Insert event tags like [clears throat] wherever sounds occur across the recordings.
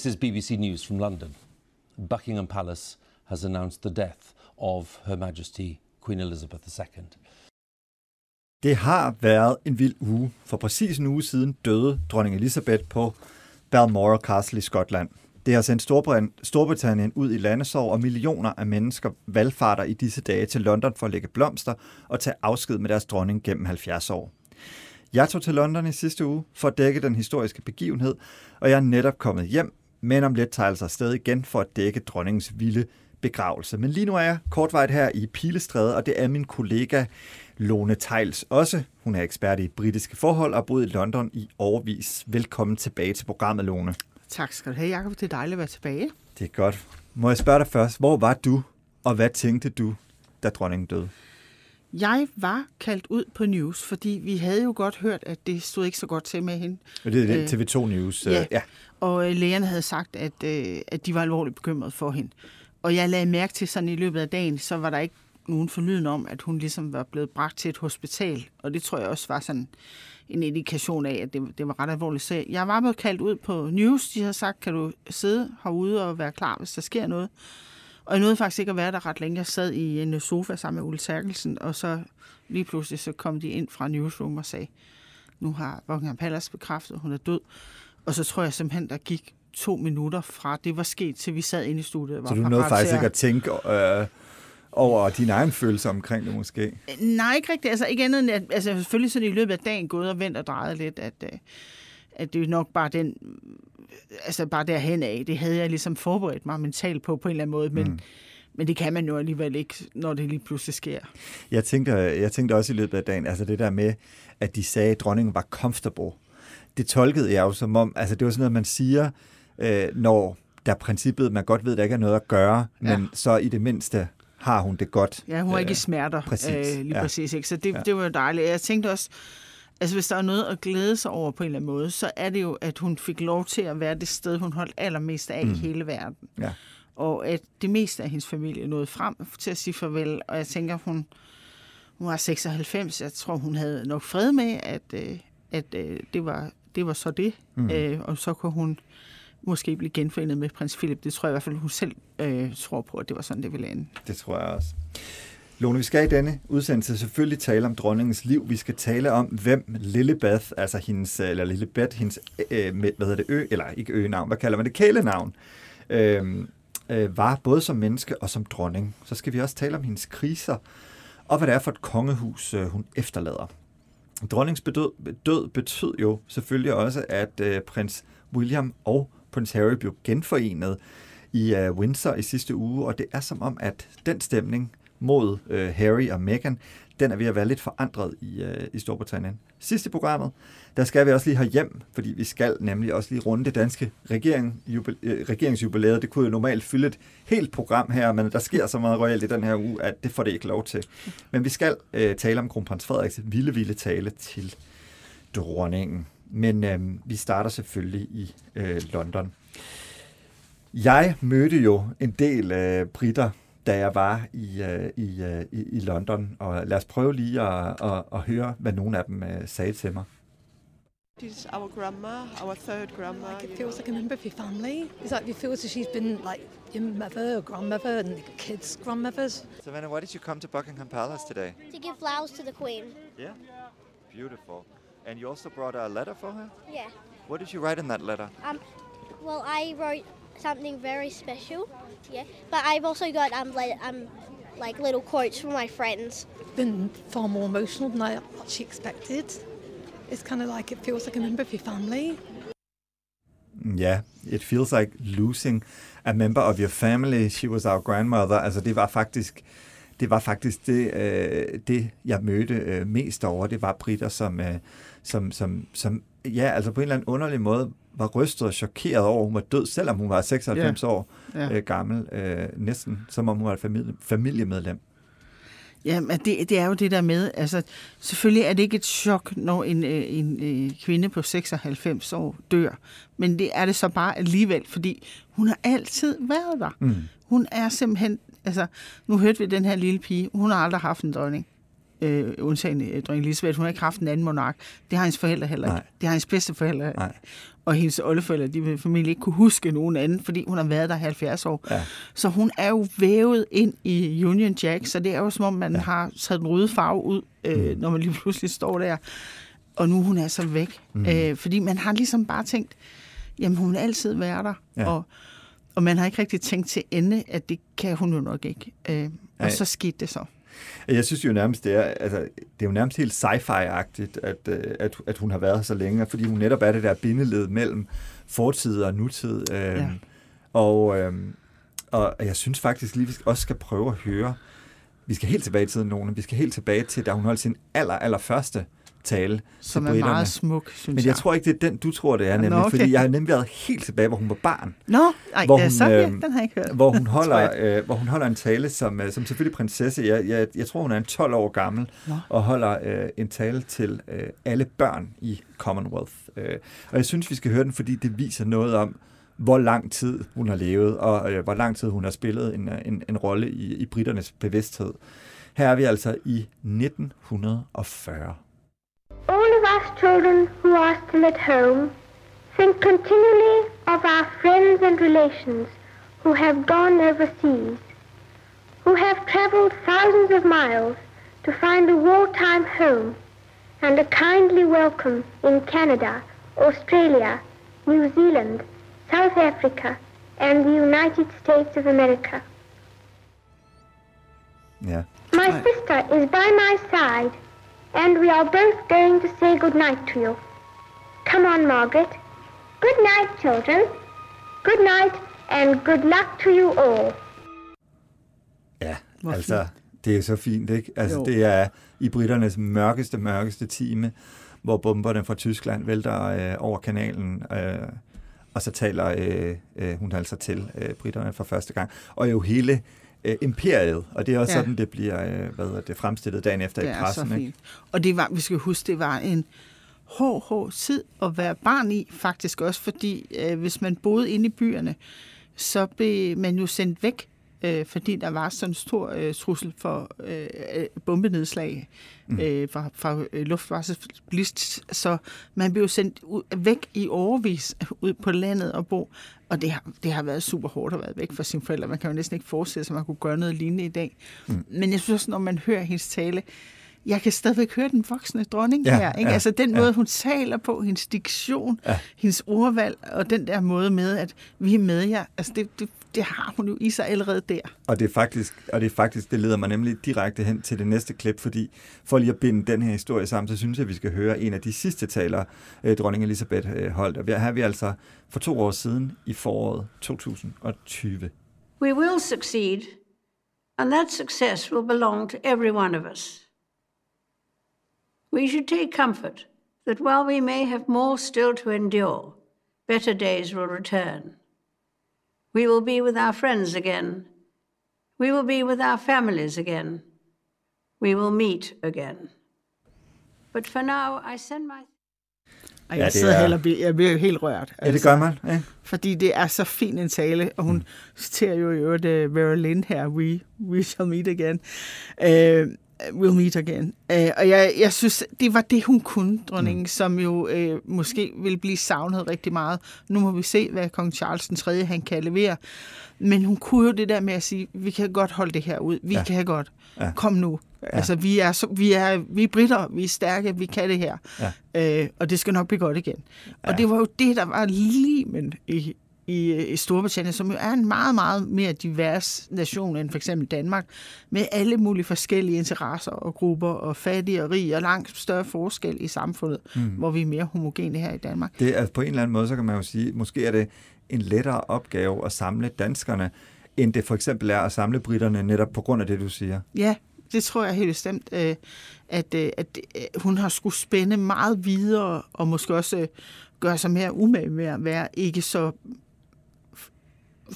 This is BBC News from London. Buckingham Palace has announced the death of Her Majesty Queen Elizabeth II. Det har været en vild uge. For præcis en uge siden døde dronning Elizabeth på Balmoral Castle i Skotland. Det har sendt Storbritannien ud i landesorg, og millioner af mennesker valgfarter i disse dage til London for at lægge blomster og tage afsked med deres dronning gennem 70 år. Jeg tog til London i sidste uge for at dække den historiske begivenhed, og jeg er netop kommet hjem, men om lidt tager altså afsted igen for at dække dronningens vilde begravelse. Men lige nu er jeg kortvejt her i Pilestræde, og det er min kollega Lone Tejls også. Hun er ekspert i britiske forhold og har boet i London i overvis. Velkommen tilbage til programmet, Lone. Tak skal du have, Jacob. Det er dejligt at være tilbage. Det er godt. Må jeg spørge dig først, hvor var du, og hvad tænkte du, da dronningen døde? Jeg var kaldt ud på news, fordi vi havde jo godt hørt, at det stod ikke så godt til med hende. Og det er det, TV2 News. Ja, ja. og lægerne havde sagt, at, at de var alvorligt bekymrede for hende. Og jeg lagde mærke til sådan i løbet af dagen, så var der ikke nogen forlyden om, at hun ligesom var blevet bragt til et hospital. Og det tror jeg også var sådan en indikation af, at det, det var ret alvorligt. Så jeg var blevet kaldt ud på news. De havde sagt, kan du sidde herude og være klar, hvis der sker noget. Og jeg nåede faktisk ikke at være der ret længe. Jeg sad i en sofa sammen med Ulle Terkelsen, og så lige pludselig så kom de ind fra newsroom og sagde, nu har Buckingham Palace bekræftet, at hun er død. Og så tror jeg simpelthen, der gik to minutter fra det var sket, til vi sad inde i studiet. Var så du nåede faktisk ikke at tænke øh, over dine egne følelser omkring det måske? Nej, ikke rigtigt. Altså ikke andet end, at, altså selvfølgelig sådan i løbet af dagen gået og vendt og drejet lidt, at, øh, at det er nok bare den, altså bare derhen af, det havde jeg ligesom forberedt mig mentalt på, på en eller anden måde, men, mm. men det kan man jo alligevel ikke, når det lige pludselig sker. Jeg tænkte, jeg tænkte også i løbet af dagen, altså det der med, at de sagde, at dronningen var comfortable, det tolkede jeg jo som om, altså det var sådan noget, man siger, øh, når der er princippet, man godt ved, at der ikke er noget at gøre, ja. men så i det mindste har hun det godt. Ja, hun har ikke i smerter. Præcis. Øh, lige ja. præcis. Ikke? Så det, Ja. det var jo dejligt. Jeg tænkte også, altså hvis der er noget at glæde sig over på en eller anden måde, så er det jo, at hun fik lov til at være det sted, hun holdt allermest af mm. i hele verden. Ja. Og at det meste af hendes familie nåede frem til at sige farvel. Og jeg tænker, hun, hun var 96. Jeg tror, hun havde nok fred med, at, øh, at øh, det, var, det var så det. Mm. Øh, og så kunne hun måske blive genforenet med prins Philip. Det tror jeg i hvert fald, hun selv øh, tror på, at det var sådan, det ville ende. Det tror jeg også. Lone, vi skal i denne udsendelse selvfølgelig tale om dronningens liv. Vi skal tale om, hvem Lillebeth, altså hendes, eller Lillebeth, hendes, øh, med, hvad hedder det, ø, eller ikke øgenavn, hvad kalder man det, kælenavn, øh, øh, var både som menneske og som dronning. Så skal vi også tale om hendes kriser, og hvad det er for et kongehus, øh, hun efterlader. Dronningens bedød, død betød jo selvfølgelig også, at øh, prins William og prins Harry blev genforenet i øh, Windsor i sidste uge, og det er som om, at den stemning mod øh, Harry og Meghan, den er ved at være lidt forandret i, øh, i Storbritannien. Sidst i programmet, der skal vi også lige have hjem, fordi vi skal nemlig også lige runde det danske regering, jubel, øh, regeringsjubilæet. Det kunne jo normalt fylde et helt program her, men der sker så meget royalt i den her uge, at det får det ikke lov til. Men vi skal øh, tale om kronprins Frederiks vilde, vilde tale til dronningen. Men øh, vi starter selvfølgelig i øh, London. Jeg mødte jo en del øh, britter, da jeg var i, øh, i, øh, i, London, og lad os prøve lige at, at, at høre, hvad nogle af dem øh, sagde til mig. She's our grandma, our third grandma. Like it feels like a member of your family. It's like it feels as she's been like your mother or grandmother and the kids' grandmothers. Savannah, why did you come to Buckingham Palace today? to give flowers to the Queen. Yeah. Beautiful. And you also brought a letter for her? Yeah. What did you write in that letter? Um. Well, I wrote something very special. Yeah. But I've also got um like um like little quotes from my friends. Been far more emotional than I actually expected. It's kind of like it feels like a member of your family. Ja, it feels like losing a member of your family. She was our grandmother. Altså det var faktisk det var faktisk det, øh, det jeg mødte øh, mest over. Det var britter, som, øh, som, som, som ja, altså på en eller anden underlig måde var rystet og chokeret over, at hun var død, selvom hun var 96 Ja. år Ja. øh, gammel. Øh, næsten som om hun var et familie, familiemedlem. Ja, men det, det er jo det der med, altså selvfølgelig er det ikke et chok, når en, øh, en øh, kvinde på 96 år dør, men det er det så bare alligevel, fordi hun har altid været der. Mm. Hun er simpelthen, altså nu hørte vi den her lille pige, hun har aldrig haft en dronning. Øh, undtagen øh, dronning Elisabeth, hun har ikke haft en anden monark. Det har hendes forældre heller ikke. Nej. Det har hendes bedste forældre. Nej. Og hendes oldeforældre, de vil formentlig ikke kunne huske nogen anden, fordi hun har været der 70 år. Ja. Så hun er jo vævet ind i Union Jack, så det er jo som om, man ja. har taget den røde farve ud, øh, Mm. når man lige pludselig står der. Og nu er hun altså væk. Mm. Øh, fordi man har ligesom bare tænkt, jamen hun vil altid være der. Ja. Og, og man har ikke rigtig tænkt til ende, at det kan hun jo nok ikke. Øh, og så skete det så. Jeg synes jo nærmest, det er, altså, det er jo nærmest helt sci-fi-agtigt, at, øh, at, at hun har været her så længe, fordi hun netop er det der bindeled mellem fortid og nutid. Øh, Ja. og, øh, og jeg synes faktisk lige, vi også skal prøve at høre, vi skal helt tilbage i tiden, nogen. Vi skal helt tilbage til, da hun holdt sin aller, aller første tale Som er meget smuk, synes Men jeg. jeg tror ikke, det er den, du tror, det er, Nå, nemlig, okay. fordi jeg har nemlig været helt tilbage, hvor hun var barn. Nå, nej, hvor det hun, så øh, den har jeg ikke hørt. Hvor hun [laughs] holder, jeg. øh, hvor hun holder en tale som, øh, som selvfølgelig prinsesse. Jeg, jeg, jeg tror, hun er en 12 år gammel, Nå. og holder øh, en tale til øh, alle børn i Commonwealth. Øh, og jeg synes, vi skal høre den, fordi det viser noget om, hvor lang tid hun har levet, og øh, hvor lang tid hun har spillet en, øh, en, en rolle i, i britternes bevidsthed. Her er vi altså i 1940. Us children who are still at home think continually of our friends and relations who have gone overseas, who have traveled thousands of miles to find a wartime home and a kindly welcome in Canada, Australia, New Zealand, South Africa, and the United States of America. Ja. My sister is by my side, and we are both going to say good night to you. Come on, Margaret. Good night, children. Good night, and good luck to you all. Ja, Hvor altså, det er så fint, ikke? Altså, Jo. det er i britternes mørkeste, mørkeste time, hvor bomberne fra Tyskland vælter øh, over kanalen, øh, og så taler øh, øh, hun altså til øh, britterne for første gang. Og jo hele øh, imperiet, og det er også Ja. sådan, det bliver øh, hvad det, fremstillet dagen efter Det i er pressen. så ikke? fint. Og det var, vi skal huske, det var en hård, hård tid at være barn i, faktisk også, fordi øh, hvis man boede inde i byerne, så blev man jo sendt væk, øh, fordi der var sådan en stor øh, trussel for øh, øh, bombenedslag øh, fra, fra øh, luftvarselsblist, så man blev sendt ud, væk i overvis ud på landet og bo, og det har, det har været super hårdt at være væk fra sine forældre. Man kan jo næsten ikke forestille sig, at man kunne gøre noget lignende i dag. Mm. Men jeg synes også, når man hører hendes tale, jeg kan stadigvæk høre den voksne dronning Ja, her. Ikke? ja, altså den ja. måde, hun taler på, hendes diktion, Ja. hendes ordvalg, og den der måde med, at vi er med jer, altså det, det, det har hun jo i sig allerede der. Og det er faktisk, og det er faktisk, det leder mig nemlig direkte hen til det næste klip, fordi for lige at binde den her historie sammen, så synes jeg, at vi skal høre en af de sidste taler, øh, dronning Elisabeth øh, holdt. Og her har vi altså for to år siden i foråret 2020. We will succeed, and that success will belong to every one of us. We should take comfort that while we may have more still to endure, better days will return. We will be with our friends again. We will be with our families again. We will meet again. But for now, I send my Og Ja, jeg det sidder er- heller, jeg bliver helt rørt. Ja, det gør man. Ikke? Fordi det er så fin en tale, og hun mm. citerer jo i øvrigt uh, Vera Lynn her, we, we shall meet again. Uh, we'll meet again. Uh, og jeg, jeg synes, det var det, hun kunne, dronningen, mm. som jo uh, måske vil blive savnet rigtig meget. Nu må vi se, hvad kong Charles den 3. han kan levere. Men hun kunne jo det der med at sige, vi kan godt holde det her ud. Vi Ja. kan godt. Ja. Kom nu. Ja. Altså, vi er, vi, er, vi er britter, vi er stærke, vi kan det her. Ja. Øh, og det skal nok blive godt igen. Ja. Og det var jo det, der var limen i, i, i Storbritannien, som jo er en meget, meget mere divers nation end for eksempel Danmark, med alle mulige forskellige interesser og grupper, og fattige og rige, og langt større forskel i samfundet, mm. hvor vi er mere homogene her i Danmark. Det er på en eller anden måde, så kan man jo sige, måske er det en lettere opgave at samle danskerne, end det for eksempel er at samle britterne netop på grund af det, du siger. Ja, det tror jeg helt bestemt, øh, at, øh, at øh, hun har skulle spænde meget videre, og måske også gøre sig mere umage med at være ikke så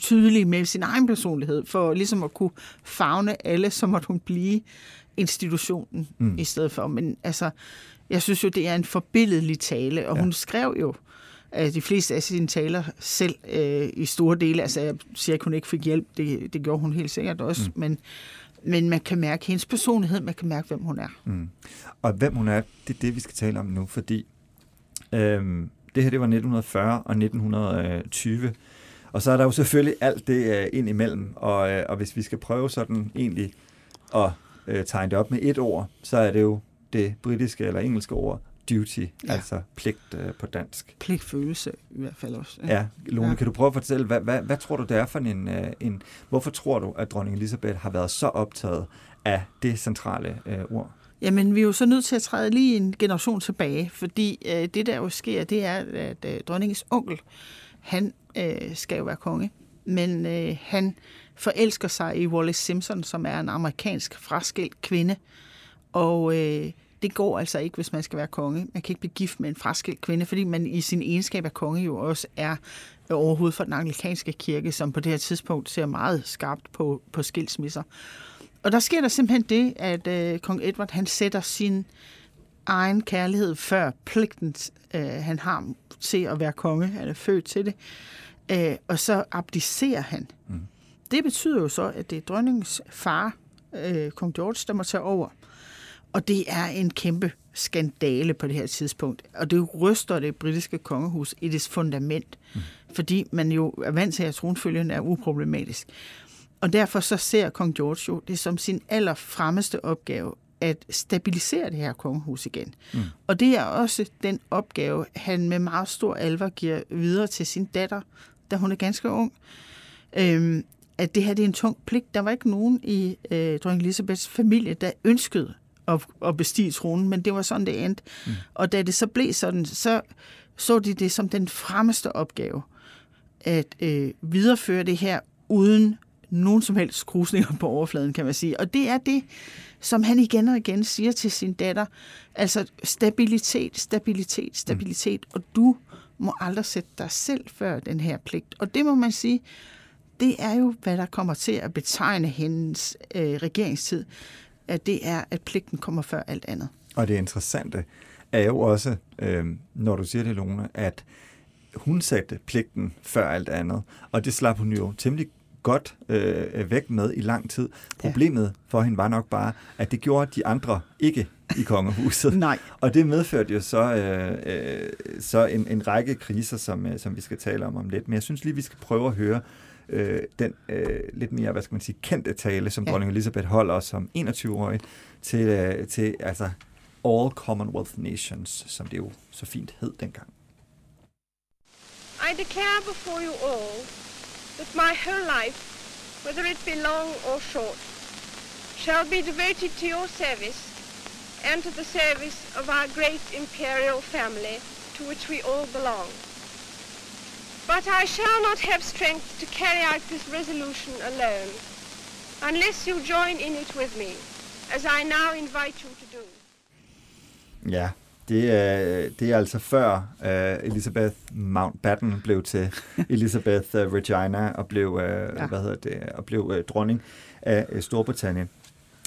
tydelig med sin egen personlighed, for ligesom at kunne fagne alle, så måtte hun blive institutionen mm. i stedet for. Men altså, jeg synes jo, det er en forbilledlig tale, og ja. hun skrev jo de fleste af sine taler selv øh, i store dele. Altså, jeg siger ikke, hun ikke fik hjælp. Det, det gjorde hun helt sikkert også. Mm. Men, men man kan mærke hendes personlighed, man kan mærke, hvem hun er. Mm. Og hvem hun er, det er det, vi skal tale om nu, fordi øhm, det her, det var 1940 og 1920. Og så er der jo selvfølgelig alt det øh, ind imellem, og, øh, og hvis vi skal prøve sådan egentlig at øh, tegne det op med et ord, så er det jo det britiske eller engelske ord duty, ja. altså pligt øh, på dansk. Pligtfølelse i hvert fald også. Ja, ja Lone, ja. kan du prøve at fortælle, hvad, hvad, hvad tror du, det er for en, øh, en... Hvorfor tror du, at dronning Elisabeth har været så optaget af det centrale øh, ord? Jamen, vi er jo så nødt til at træde lige en generation tilbage, fordi øh, det, der jo sker, det er, at øh, dronningens onkel, han øh, skal jo være konge, men øh, han forelsker sig i Wallace Simpson, som er en amerikansk fraskilt kvinde, og øh, det går altså ikke, hvis man skal være konge. Man kan ikke blive gift med en fraskilt kvinde, fordi man i sin egenskab af konge jo også er overhovedet for den anglikanske kirke, som på det her tidspunkt ser meget skarpt på, på skilsmisser. Og der sker der simpelthen det, at øh, kong Edward han sætter sin egen kærlighed før pligten, øh, han har til at være konge. Han er født til det. Øh, og så abdicerer han. Mm. Det betyder jo så, at det er dronningens far, øh, kong George, der må tage over. Og det er en kæmpe skandale på det her tidspunkt. Og det ryster det britiske kongehus i dets fundament, mm. fordi man jo er vant til, at tronfølgen er uproblematisk. Og derfor så ser kong George jo det som sin allerfremmeste opgave at stabilisere det her kongehus igen. Mm. Og det er også den opgave, han med meget stor alvor giver videre til sin datter, da hun er ganske ung. Øhm, at det her det er en tung pligt. Der var ikke nogen i øh, dronning Elisabeths familie, der ønskede at, at bestige tronen, men det var sådan, det endte. Mm. Og da det så blev sådan, så så de det som den fremmeste opgave, at øh, videreføre det her uden nogen som helst krusninger på overfladen, kan man sige. Og det er det, som han igen og igen siger til sin datter. Altså stabilitet, stabilitet, stabilitet. Mm. Og du må aldrig sætte dig selv før den her pligt. Og det må man sige, det er jo, hvad der kommer til at betegne hendes øh, regeringstid at det er, at pligten kommer før alt andet. Og det interessante er jo også, øh, når du siger det, Lone, at hun satte pligten før alt andet, og det slap hun jo temmelig godt øh, væk med i lang tid. Problemet ja. for hende var nok bare, at det gjorde de andre ikke i kongehuset. [laughs] Nej. Og det medførte jo så, øh, øh, så en, en række kriser, som, øh, som vi skal tale om om lidt. Men jeg synes lige, vi skal prøve at høre øh, den øh, lidt mere, hvad skal man sige, kendte tale, som ja. dronning Elizabeth holder som 21-årig til, øh, til altså All Commonwealth Nations, som det jo så fint hed dengang. I declare before you all that my whole life, whether it be long or short, shall be devoted to your service and to the service of our great imperial family to which we all belong. But I shall not have strength to carry out this resolution alone, unless you join in it with me, as I now invite you to do. Ja, det er, det er altså før uh, Elizabeth Mountbatten blev til [laughs] Elizabeth uh, Regina og blev, uh, ja. hvad hedder det, og blev uh, dronning af uh, Storbritannien.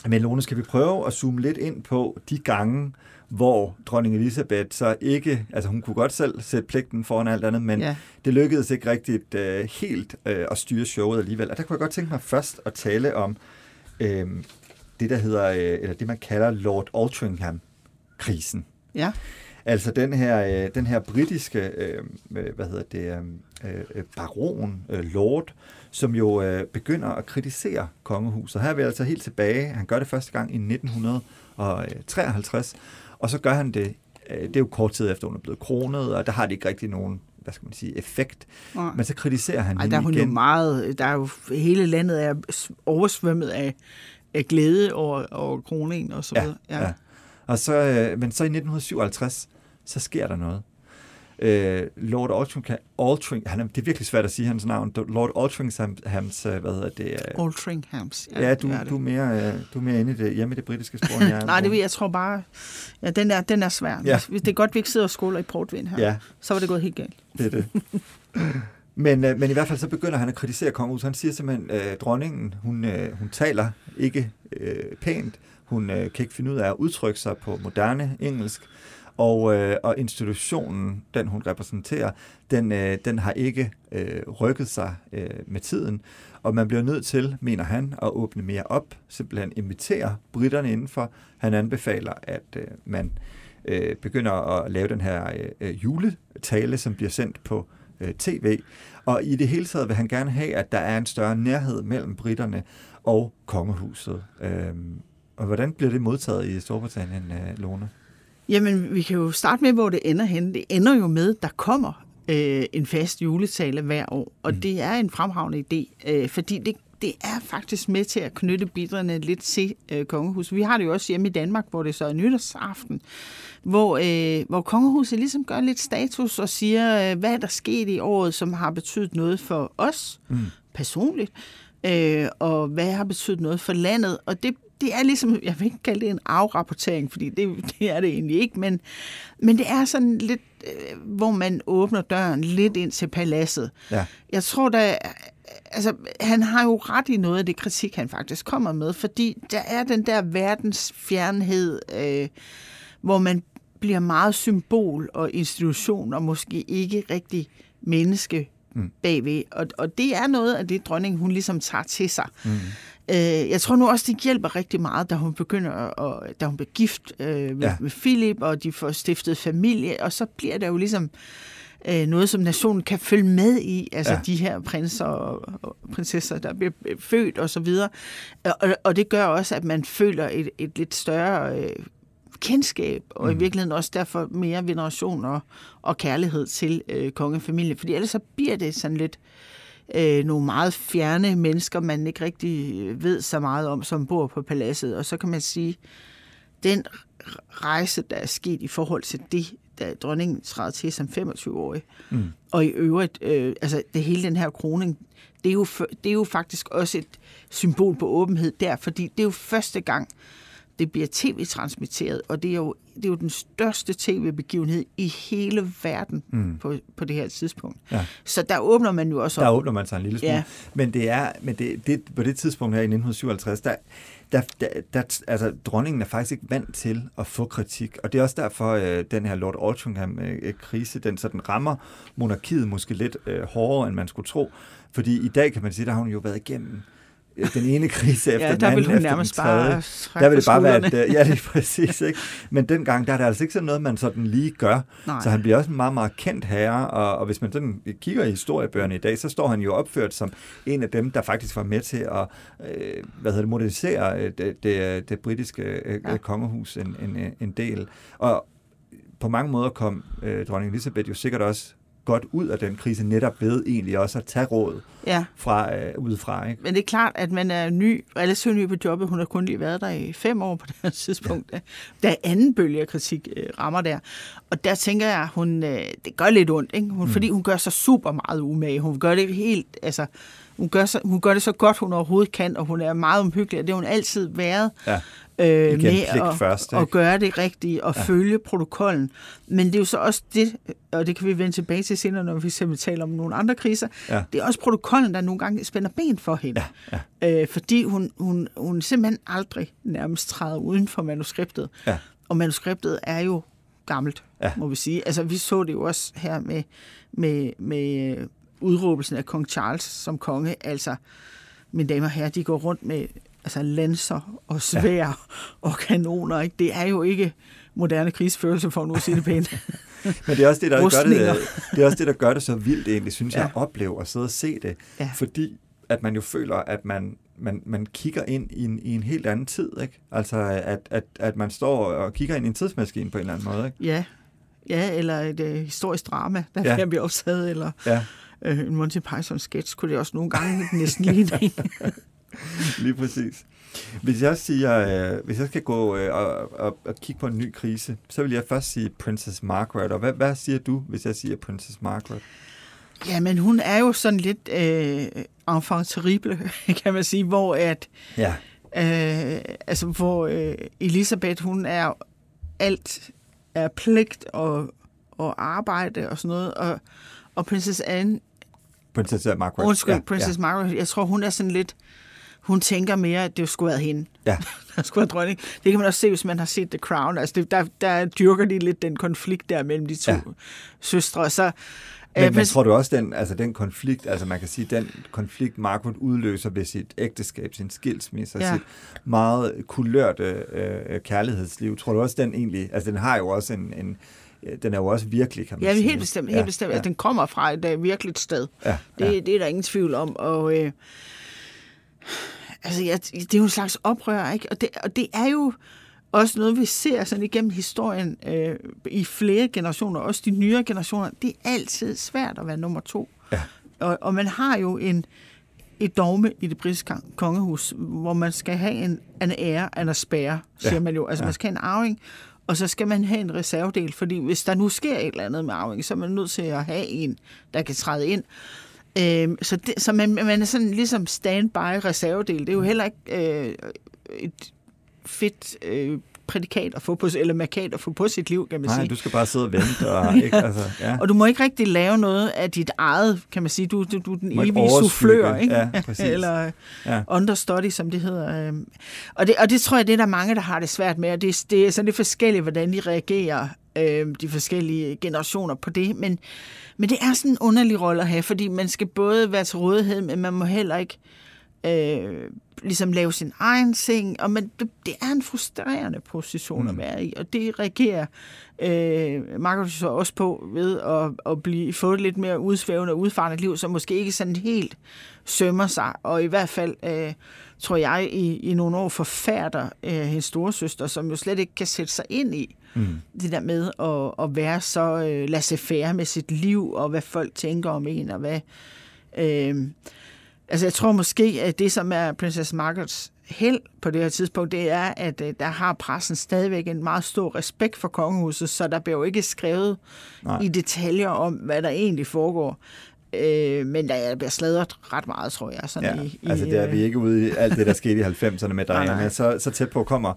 Men Lone, skal vi prøve at zoome lidt ind på de gange, hvor dronning Elisabeth så ikke, altså hun kunne godt selv sætte pligten foran alt andet, men ja. det lykkedes ikke rigtigt uh, helt uh, at styre showet alligevel. Og der kunne jeg godt tænke mig først at tale om uh, det, der hedder, uh, eller det man kalder Lord Altringham-krisen. Ja. Altså den her, uh, den her britiske, uh, hvad hedder det, uh, baron, uh, lord, som jo uh, begynder at kritisere kongehuset. Her er vi altså helt tilbage. Han gør det første gang i 1953, og så gør han det, øh, det er jo kort tid efter, hun er blevet kronet, og der har det ikke rigtig nogen hvad skal man sige, effekt. Ja. Men så kritiserer han Ej, hende der er hun igen. Jo meget, der er jo, hele landet er oversvømmet af, af glæde over, over kroningen og så videre. Ja, ja. ja. Og så, øh, men så i 1957, så sker der noget. øh, Lord Altringham, Altring, han er, det er virkelig svært at sige hans navn, Lord Altringhams, øh, hvad hedder det? Øh, Altringhams. Ja, du, du, er mere, øh, du er mere inde i det, hjemme i det britiske spor, end jeg er. [laughs] Nej, det vil jeg tror bare, ja, den er, den er svær. Ja. Hvis det er godt, vi ikke sidder og skåler i portvin her. Ja. Så var det gået helt galt. Det er det. [laughs] Men, øh, men i hvert fald så begynder han at kritisere kongehuset. Han siger simpelthen, øh, dronningen, hun, øh, hun taler ikke øh, pænt. Hun øh, kan ikke finde ud af at udtrykke sig på moderne engelsk. Og, øh, og institutionen, den hun repræsenterer, den, øh, den har ikke øh, rykket sig øh, med tiden. Og man bliver nødt til, mener han, at åbne mere op, simpelthen invitere britterne indenfor. Han anbefaler, at øh, man øh, begynder at lave den her øh, øh juletale, som bliver sendt på øh, tv. Og i det hele taget vil han gerne have, at der er en større nærhed mellem britterne og kongehuset. Øhm, og hvordan bliver det modtaget i Storbritannien, øh, Lone? Jamen, vi kan jo starte med, hvor det ender hen. Det ender jo med, der kommer øh, en fast juletale hver år, og mm. det er en fremragende idé, øh, fordi det, det er faktisk med til at knytte bidragene lidt til øh, kongehuset. Vi har det jo også hjemme i Danmark, hvor det så er nytårsaften, hvor, øh, hvor kongehuset ligesom gør lidt status og siger, øh, hvad er der sket i året, som har betydet noget for os mm. personligt, øh, og hvad har betydet noget for landet, og det det er ligesom, jeg vil ikke kalde det en afrapportering, fordi det, det er det egentlig ikke, men, men det er sådan lidt, øh, hvor man åbner døren lidt ind til paladset. Ja. Jeg tror, der altså, han har jo ret i noget af det kritik, han faktisk kommer med, fordi der er den der verdensfjernhed, øh, hvor man bliver meget symbol og institution, og måske ikke rigtig menneske mm. bagved. Og, og det er noget af det, dronningen hun ligesom tager til sig. Mm. Øh, jeg tror nu også, det hjælper rigtig meget, da hun begynder at, da hun bliver gift øh, med, ja. med Philip, og de får stiftet familie, og så bliver der jo ligesom øh, noget, som nationen kan følge med i, altså ja. de her prinser og, og prinsesser, der bliver født og så videre. Og, og det gør også, at man føler et, et lidt større øh, kendskab, og mm. i virkeligheden også derfor mere veneration og, og kærlighed til øh, kongefamilien. Fordi ellers så bliver det sådan lidt øh, nogle meget fjerne mennesker, man ikke rigtig ved så meget om, som bor på paladset. Og så kan man sige, den rejse, der er sket i forhold til det, da dronningen træder til som 25-årig, mm. og i øvrigt, øh, altså det hele den her kroning, det er, jo, det er jo faktisk også et symbol på åbenhed der, fordi det er jo første gang, det bliver tv-transmitteret, og det er jo, det er jo den største tv-begivenhed i hele verden mm. på, på det her tidspunkt. Ja. Så der åbner man jo også op. Der åbner man sig en lille smule. Ja. Men, det er, men det, det, på det tidspunkt her i 1957, der, der, der, der, altså, dronningen er faktisk ikke vant til at få kritik, og det er også derfor, øh, den her Lord Altringham-krise, den, så den rammer monarkiet måske lidt øh, hårdere, end man skulle tro. Fordi i dag kan man sige, der har hun jo været igennem den ene krise efter ja, den anden, efter den tredje. Der vil det bare være, at, ja, det er præcis, ikke? Men dengang, der er det altså ikke sådan noget, man sådan lige gør. Nej. Så han bliver også en meget, meget kendt herre, og, og hvis man sådan kigger i historiebøgerne i dag, så står han jo opført som en af dem, der faktisk var med til at, øh, hvad hedder det, modernisere øh, det, det, det britiske øh, ja. kongehus en, en, en del. Og på mange måder kom øh, dronning Elisabeth jo sikkert også godt ud af den krise, netop ved egentlig også at tage råd ja. fra, øh, udefra. Ikke? Men det er klart, at man er ny, relativt ny på jobbet. Hun har kun lige været der i fem år på det her tidspunkt. Ja. Der er anden bølge af kritik øh, rammer der. Og der tænker jeg, hun, øh, det gør lidt ondt, ikke? Hun, mm. fordi hun gør sig super meget umage. Hun gør det helt, altså, hun gør, så, hun gør det så godt, hun overhovedet kan, og hun er meget omhyggelig, og det har hun altid været. Ja øh, med at, først, at gøre det rigtigt og ja. følge protokollen. Men det er jo så også det, og det kan vi vende tilbage til senere, når vi simpelthen taler om nogle andre kriser, ja. det er også protokollen, der nogle gange spænder ben for hende. Ja. Ja. Øh, fordi hun, hun, hun simpelthen aldrig nærmest træder uden for manuskriptet. Ja. Og manuskriptet er jo gammelt, ja. må vi sige. Altså, vi så det jo også her med, med, med udråbelsen af kong Charles som konge. Altså, mine damer og herrer, de går rundt med altså lanser og svær ja. og kanoner. Ikke? Det er jo ikke moderne krigsførelse, for nu at sige det pænt. [laughs] Men det er også det, der gør det, det, er også det, der gør det så vildt egentlig, synes ja. jeg, at opleve og sidde og se det. Ja. Fordi at man jo føler, at man, man, man kigger ind i en, i en helt anden tid. Ikke? Altså, at, at, at man står og kigger ind i en tidsmaskine på en eller anden måde. Ikke? Ja. ja, eller et uh, historisk drama, der ja. kan blive optaget, eller ja. uh, en Monty Python sketch kunne det også nogle gange næsten ligne [laughs] [laughs] Lige præcis. Hvis jeg siger, øh, hvis jeg skal gå øh, og, og, og kigge på en ny krise, så vil jeg først sige Princess Margaret. Og hvad, hvad siger du, hvis jeg siger Princess Margaret? Ja, men hun er jo sådan lidt øh, enfant terrible, [laughs] kan man sige, hvor at Ja. øh, altså hvor øh, Elisabeth, hun er alt er pligt og, og arbejde og sådan noget, og, og Princess Anne, Princess øh, Margaret. undskyld, ja, Princess ja. Margaret, jeg tror, hun er sådan lidt, hun tænker mere, at det skulle været hende. Ja. [laughs] der skulle være dronning. Det kan man også se, hvis man har set The Crown. Altså, det, der, der dyrker de lidt den konflikt der mellem de to Ja. ja. søstre. Så, Men, øh, men tror du også, den, altså den konflikt, altså man kan sige, den konflikt, Margaret udløser ved sit ægteskab, sin skilsmisse Ja. sit meget kulørte øh, kærlighedsliv, tror du også, den egentlig, altså den har jo også en, en den er jo også virkelig, kan man Ja, sige. helt bestemt. Helt bestemt. Ja. Den kommer fra et uh, virkeligt sted. Ja, Det, ja. det er der ingen tvivl om. Og, øh, altså, ja, det er jo en slags oprør, ikke? Og det, og det er jo også noget, vi ser sådan igennem historien øh, i flere generationer, også de nyere generationer. Det er altid svært at være nummer to. Ja. Og, og man har jo en, et dogme i det britiske kong- kongehus, hvor man skal have en, en ære, en spære, siger Ja. man jo. Altså Ja. man skal have en arving, og så skal man have en reservedel, fordi hvis der nu sker et eller andet med arving, så er man nødt til at have en, der kan træde ind. Øhm, så det, så man, man er sådan ligesom standby reservedel. Det er jo heller ikke øh, et fedt øh, prædikat at få på, eller markat at få på sit liv, kan man Nej, sige. du skal bare sidde og vente. Og, [laughs] ikke, altså, ja. Og du må ikke rigtig lave noget af dit eget, kan man sige. Du, du, du er den evige soufflør, ikke? Ja, præcis. [laughs] Eller Ja. ja. understudy, som det hedder. øhm. Og det, og det tror jeg, det er der mange, der har det svært med. Og det, det er sådan lidt forskelligt, hvordan de reagerer, øh, de forskellige generationer på det. Men, men det er sådan en underlig rolle at have, fordi man skal både være til rådighed, men man må heller ikke øh, ligesom lave sin egen ting, og man, det, det er en frustrerende position mm. at være i, og det reagerer øh, Margaret så også på ved at, at blive, få et lidt mere udsvævende og udfarende liv, som måske ikke sådan helt sømmer sig, og i hvert fald øh, tror jeg i, i nogle år forfærder øh, hendes storesøster, som jo slet ikke kan sætte sig ind i Mm. det der med at, at være så øh, laissez-faire med sit liv, og hvad folk tænker om en, og hvad... Øh, altså, jeg tror måske, at det, som er Princess Margarets held på det her tidspunkt, det er, at øh, der har pressen stadigvæk en meget stor respekt for kongehuset, så der bliver jo ikke skrevet Nej. I detaljer om, hvad der egentlig foregår. Øh, men der bliver sladret ret meget, tror jeg. Sådan Ja, i, altså i, det er vi ikke ude i alt det, der skete i 90'erne med [laughs] Nej, Diana. nej. Så, så tæt på kommer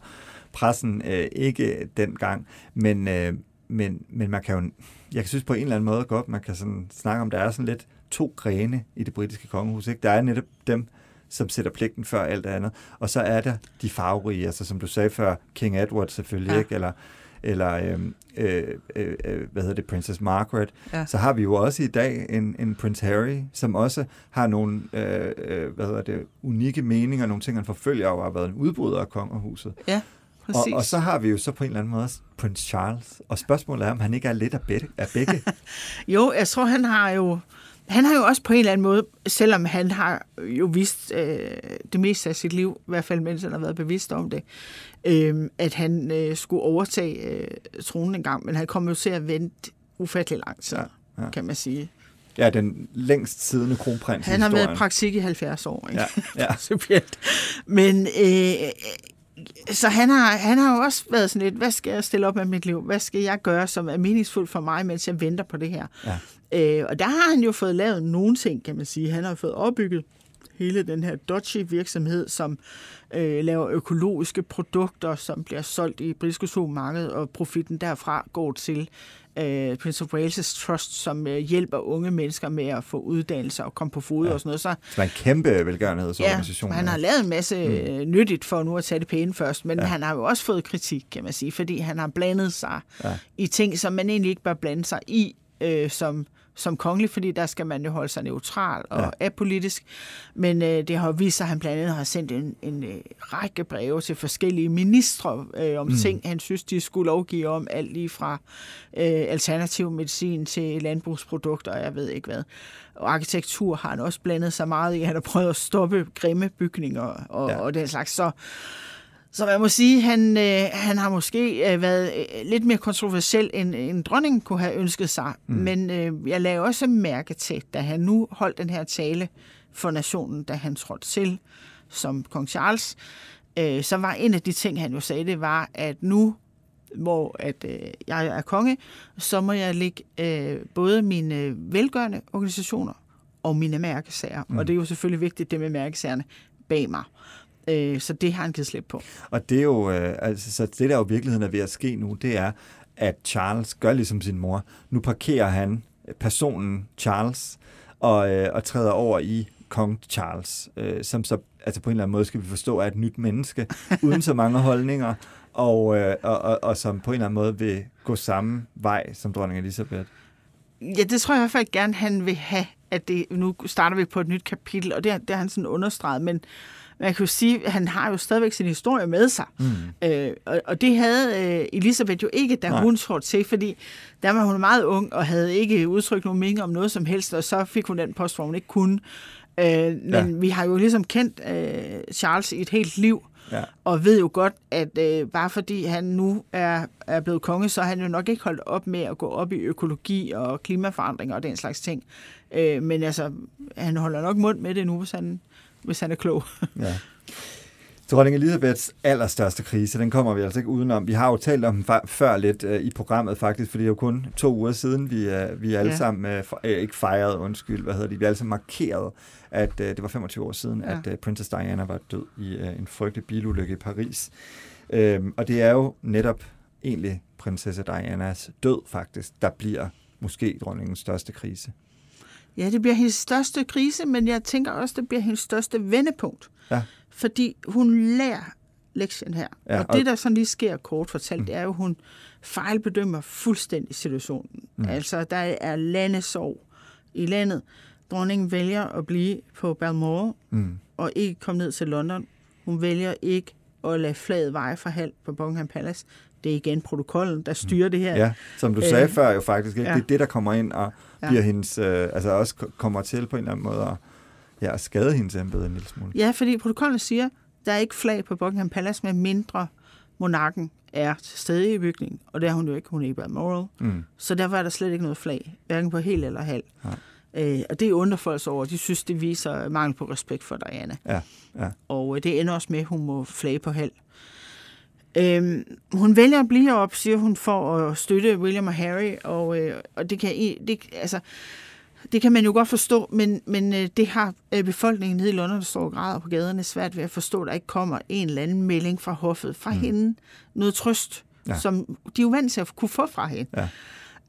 pressen øh, ikke dengang. Men, øh, men, men man kan jo, jeg synes på en eller anden måde godt, man kan sådan snakke om, der er sådan lidt to grene i det britiske kongehus. Ikke? Der er netop dem, som sætter pligten før alt andet. Og så er der de farverige, altså som du sagde før, King Edward selvfølgelig, ja. Ikke? eller eller øhm, øh, øh, øh, hvad hedder det, Princess Margaret. Ja. Så har vi jo også i dag en, en Prince Harry, som også har nogle øh, øh, hvad hedder det, unikke meninger, nogle ting, han forfølger og har været en udbryder af kongerhuset. Ja, præcis. og så har vi jo så på en eller anden måde Prince Charles. Og spørgsmålet er, om han ikke er lidt af begge. Af begge. [laughs] Jo, jeg tror, han har jo... Han har jo også på en eller anden måde, selvom han har jo vist øh, det meste af sit liv, i hvert fald mens han har været bevidst om det, øh, at han øh, skulle overtage øh, tronen en gang, men han kom jo til at vente ufattelig lang tid, Ja, ja, kan man sige. ja, den længst siddende kronprins Han har været i praktik i 70 år, ikke? Ja, ja. [laughs] Men øh, så han har, han har jo også været sådan lidt, hvad skal jeg stille op med mit liv? Hvad skal jeg gøre, som er meningsfuldt for mig, mens jeg venter på det her? Ja. Øh, og der har han jo fået lavet nogle ting, kan man sige. Han har fået opbygget hele den her Dodgy-virksomhed, som øh, laver økologiske produkter, som bliver solgt i britiske supermarked, og profitten derfra går til øh, Prince of Wales' Trust, som øh, hjælper unge mennesker med at få uddannelse og komme på fod ja. og sådan noget. Så Så er en kæmpe velgørenhedsorganisation. Ja, han har lavet en masse mm. nyttigt for nu at tage det pæne først, men ja. han har jo også fået kritik, kan man sige, fordi han har blandet sig Ja. ja. i ting, som man egentlig ikke bør blande sig i øh, som, som kongelig, fordi der skal man jo holde sig neutral og Ja. apolitisk. Men øh, det har vist sig, at han blandt andet har sendt en, en øh, række breve til forskellige ministre øh, om Mm. ting, han synes, de skulle lovgive om, alt lige fra øh, alternativ medicin til landbrugsprodukter, og jeg ved ikke hvad. Og arkitektur har han også blandet sig meget i. Han har prøvet at stoppe grimme bygninger og, ja. og den slags. Så, så man må sige, han, øh, han har måske øh, været øh, lidt mere kontroversiel, end, end dronningen kunne have ønsket sig. Mm. Men øh, jeg lavede også mærke til, da han nu holdt den her tale for nationen, da han trådte til som kong Charles, øh, så var en af de ting, han jo sagde, det var, at nu hvor at øh, jeg er konge, så må jeg lægge øh, både mine velgørende organisationer og mine mærkesager. Mm. Og det er jo selvfølgelig vigtigt, det med mærkesagerne bag mig. Øh, så det har han givet slip på. Og det er jo, øh, altså, så det der jo virkeligheden er ved at ske nu, det er, at Charles gør ligesom sin mor. Nu parkerer han personen Charles og, øh, og træder over i kong Charles, øh, som så altså på en eller anden måde skal vi forstå er et nyt menneske, [laughs] uden så mange holdninger, og, øh, og, og, og som på en eller anden måde vil gå samme vej som dronning Elisabeth. Ja, det tror jeg i hvert fald gerne, han vil have, at det, nu starter vi på et nyt kapitel, og det, det har han sådan understreget, men man kan jo sige, at han har jo stadigvæk sin historie med sig. Mm. Øh, og, og det havde øh, Elisabeth jo ikke, da Nej. hun trådte til, fordi der var hun meget ung og havde ikke udtrykt nogen mening om noget som helst, og så fik hun den post, hvor hun ikke kunne. Øh, men ja. vi har jo ligesom kendt øh, Charles i et helt liv, ja. og ved jo godt, at øh, bare fordi han nu er, er blevet konge, så har han jo nok ikke holdt op med at gå op i økologi og klimaforandringer og den slags ting. Øh, men altså, han holder nok mund med det nu, hvis han, hvis han er klog. [laughs] ja. Dronning Elisabeths allerstørste krise, den kommer vi altså ikke udenom. Vi har jo talt om den før lidt uh, i programmet faktisk, fordi det er jo kun to uger siden, vi, uh, vi alle ja. sammen, for, uh, ikke fejrede, undskyld, hvad hedder det, vi alle sammen markerede, at uh, det var 25 år siden, ja. at uh, Princess Diana var død i uh, en frygtelig bilulykke i Paris. Uh, og det er jo netop egentlig prinsesse Dianas død faktisk, der bliver måske dronningens største krise. Ja, det bliver hendes største krise, men jeg tænker også, det bliver hendes største vendepunkt. Ja. Fordi hun lærer lektien her. Ja, og, og det, der sådan lige sker kort fortalt, mm. det er jo, hun fejlbedømmer fuldstændig situationen. Mm. Altså, der er landesorg i landet. Dronningen vælger at blive på Balmoral mm. og ikke komme ned til London. Hun vælger ikke at lade flaget veje fra halv på Buckingham Palace. Det er igen protokollen, der styrer det her. Ja, som du sagde øh, før jo faktisk. Ikke? Ja. Det er det, der kommer ind og bliver ja. hendes, øh, altså også kommer til på en eller anden måde at, ja, at skade hendes embede en lille smule. Ja, fordi protokollen siger, der er ikke flag på Buckingham Palace, med mindre monarken er til stede i bygningen, og det er hun jo ikke, hun er i Balmoral. Mm. Så derfor er der slet ikke noget flag, hverken på hel eller halv. Ja. Øh, og det undrer folk over. De synes, det viser mangel på respekt for Diana. Ja, ja. Og øh, det ender også med, at hun må flage på halv. Øhm, hun vælger at blive op, siger hun, for at støtte William og Harry, og, øh, og det kan det, altså, det kan man jo godt forstå, men, men øh, det har øh, befolkningen nede i London, der står og græder på gaderne, svært ved at forstå, at der ikke kommer en eller anden melding fra hoffet, fra mm. hende, noget trøst, ja. som de er jo vant til at kunne få fra hende. Ja.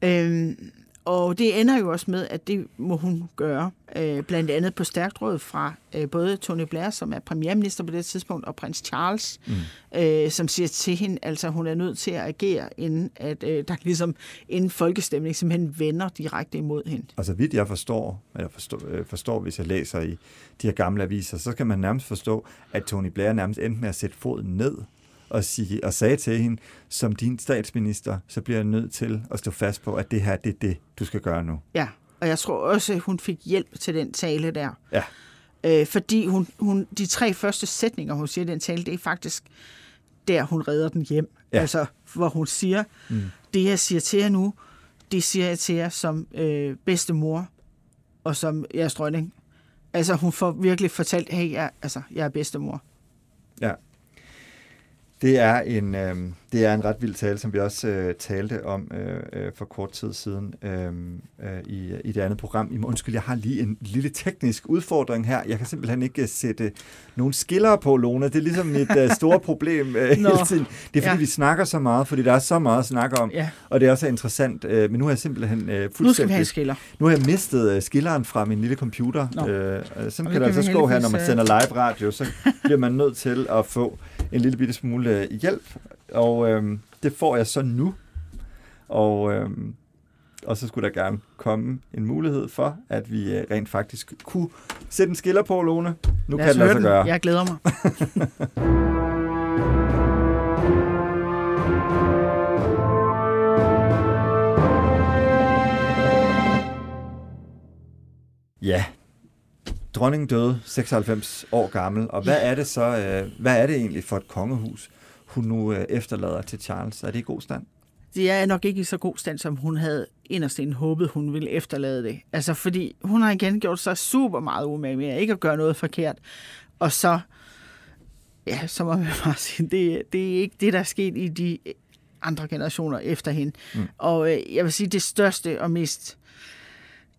Øhm, og det ender jo også med, at det må hun gøre, øh, blandt andet på stærkt råd fra øh, både Tony Blair, som er premierminister på det tidspunkt, og prins Charles, mm. øh, som siger til hende, altså hun er nødt til at agere, inden at øh, der ligesom en folkestemning simpelthen vender direkte imod hende. Og så vidt jeg forstår, eller forstår, øh, forstår, hvis jeg læser i de her gamle aviser, så kan man nærmest forstå, at Tony Blair nærmest endte med at sætte foden ned og, sige, og sagde til hende, som din statsminister, så bliver jeg nødt til at stå fast på, at det her, det er det, du skal gøre nu. Ja, og jeg tror også, at hun fik hjælp til den tale der. Ja. Øh, fordi hun, hun, de tre første sætninger, hun siger i den tale, det er faktisk der, hun redder den hjem. Ja. Altså, hvor hun siger, mm. det jeg siger til jer nu, det siger jeg til jer som øh, bedstemor og som jeres dronning. Altså, hun får virkelig fortalt, hey, jeg, altså, jeg er bedstemor. Ja. Det er en, øh, det er en ret vild tale, som vi også øh, talte om øh, øh, for kort tid siden øh, øh, i, i det andet program. I undskyld, jeg har lige en lille teknisk udfordring her. Jeg kan simpelthen ikke sætte nogen skiller på, Lona. Det er ligesom mit øh, store [laughs] problem øh, hele tiden. Det er fordi, ja. vi snakker så meget, fordi der er så meget at snakke om. Ja. Og det er også interessant. Øh, men nu har jeg simpelthen øh, fuldstændig... Nu skal vi have skiller. Nu har jeg mistet øh, skilleren fra min lille computer. Øh, sådan kan det altså stå her, når man sender live radio. Så bliver man nødt til at få en lille bitte smule øh, hjælp, og øh, det får jeg så nu. Og, øh, og så skulle der gerne komme en mulighed for, at vi øh, rent faktisk kunne sætte en skiller på, Lone. Nu Lad kan det lade sig gøre. Jeg glæder mig. [laughs] Ja, dronningen døde 96 år gammel, og hvad er det så, øh, hvad er det egentlig for et kongehus, hun nu øh, efterlader til Charles? Er det i god stand? Det er nok ikke i så god stand, som hun havde inderst inden håbet, hun ville efterlade det. Altså, fordi hun har igen gjort sig super meget umage med ikke at gøre noget forkert. Og så ja, så må man [laughs] bare sige, det, det er ikke det, der er sket i de andre generationer efter hende. Mm. Og øh, jeg vil sige, det største og mest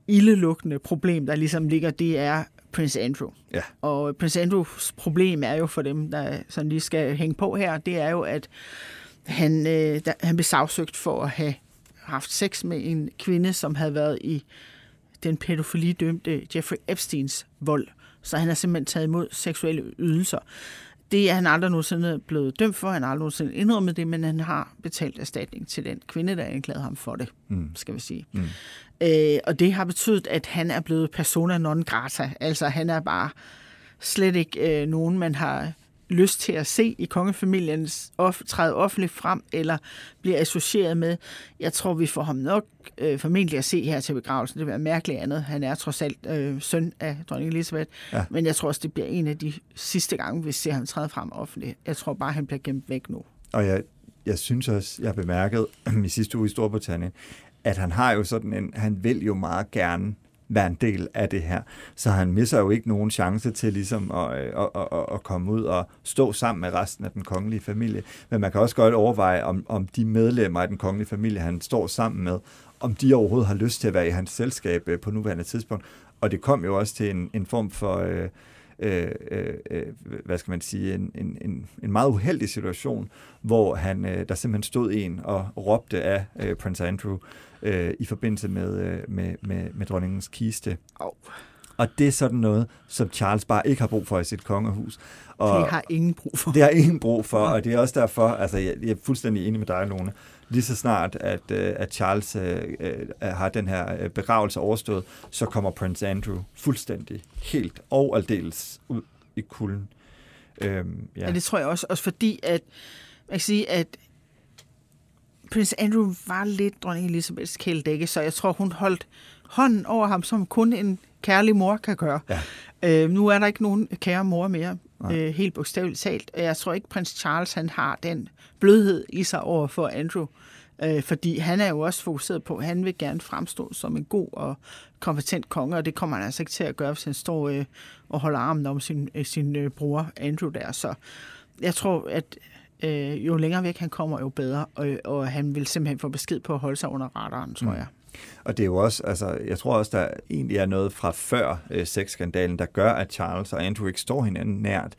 ildelugtende problem, der ligesom ligger, det er Prince Andrew. Ja. Og Prince Andrews problem er jo for dem, der sådan lige skal hænge på her, det er jo, at han, øh, der, han blev sagsøgt for at have haft sex med en kvinde, som havde været i den pædofilidømte Jeffrey Epsteins vold. Så han har simpelthen taget imod seksuelle ydelser. Det er han aldrig nogensinde blevet dømt for, han har aldrig nogensinde indrømmet det, men han har betalt erstatning til den kvinde, der anklagede ham for det, mm. skal vi sige. Mm. Øh, og det har betydet, at han er blevet persona non grata. Altså han er bare slet ikke øh, nogen, man har lyst til at se i kongefamilien off, træde offentligt frem eller bliver associeret med. Jeg tror, vi får ham nok øh, formentlig at se her til begravelsen. Det vil være mærkeligt andet. Han er trods alt øh, søn af dronning Elisabeth. Ja. Men jeg tror også, det bliver en af de sidste gange, vi ser ham træde frem offentligt. Jeg tror bare, han bliver gemt væk nu. Og jeg, jeg synes også, jeg har bemærket [clears throat] i sidste uge i Storbritannien, at han har jo sådan en, han vil jo meget gerne være en del af det her. Så han misser jo ikke nogen chance til ligesom øh, at, at, at, at komme ud og stå sammen med resten af den kongelige familie. Men man kan også godt overveje, om, om de medlemmer af den kongelige familie, han står sammen med, om de overhovedet har lyst til at være i hans selskab øh, på nuværende tidspunkt. Og det kom jo også til en, en form for... Øh, øh, øh, hvad skal man sige, en, en, en, en meget uheldig situation, hvor han, øh, der simpelthen stod en og råbte af øh, Prince Andrew øh, i forbindelse med, øh, med, med, med dronningens kiste. Oh. Og det er sådan noget, som Charles bare ikke har brug for i sit kongehus. Og det har ingen brug for. Det har ingen brug for, og det er også derfor, altså jeg, jeg er fuldstændig enig med dig, Lone, lige så snart, at, øh, at Charles øh, øh, har den her begravelse overstået, så kommer Prince Andrew fuldstændig, helt og aldeles ud i kulden. Øhm, ja. ja, det tror jeg også, også fordi, at man kan sige, at Prince Andrew var lidt dronning Elisabeths kæledække, så jeg tror, hun holdt hånden over ham, som kun en kærlig mor kan gøre. Ja. Øh, nu er der ikke nogen kære mor mere, øh, helt bogstaveligt talt. Og jeg tror ikke, prins Charles han har den blødhed i sig over for Andrew. Øh, fordi han er jo også fokuseret på, at han vil gerne fremstå som en god og kompetent konge, og det kommer han altså ikke til at gøre, hvis han står øh, og holder armen om sin, øh, sin øh, bror Andrew der. Så jeg tror, at øh, jo længere væk han kommer, jo bedre, og, og han vil simpelthen få besked på at holde sig under radaren, tror mm. jeg. Og det er jo også, altså, jeg tror også, der egentlig er noget fra før øh, sexskandalen, der gør, at Charles og Andrew ikke står hinanden nært.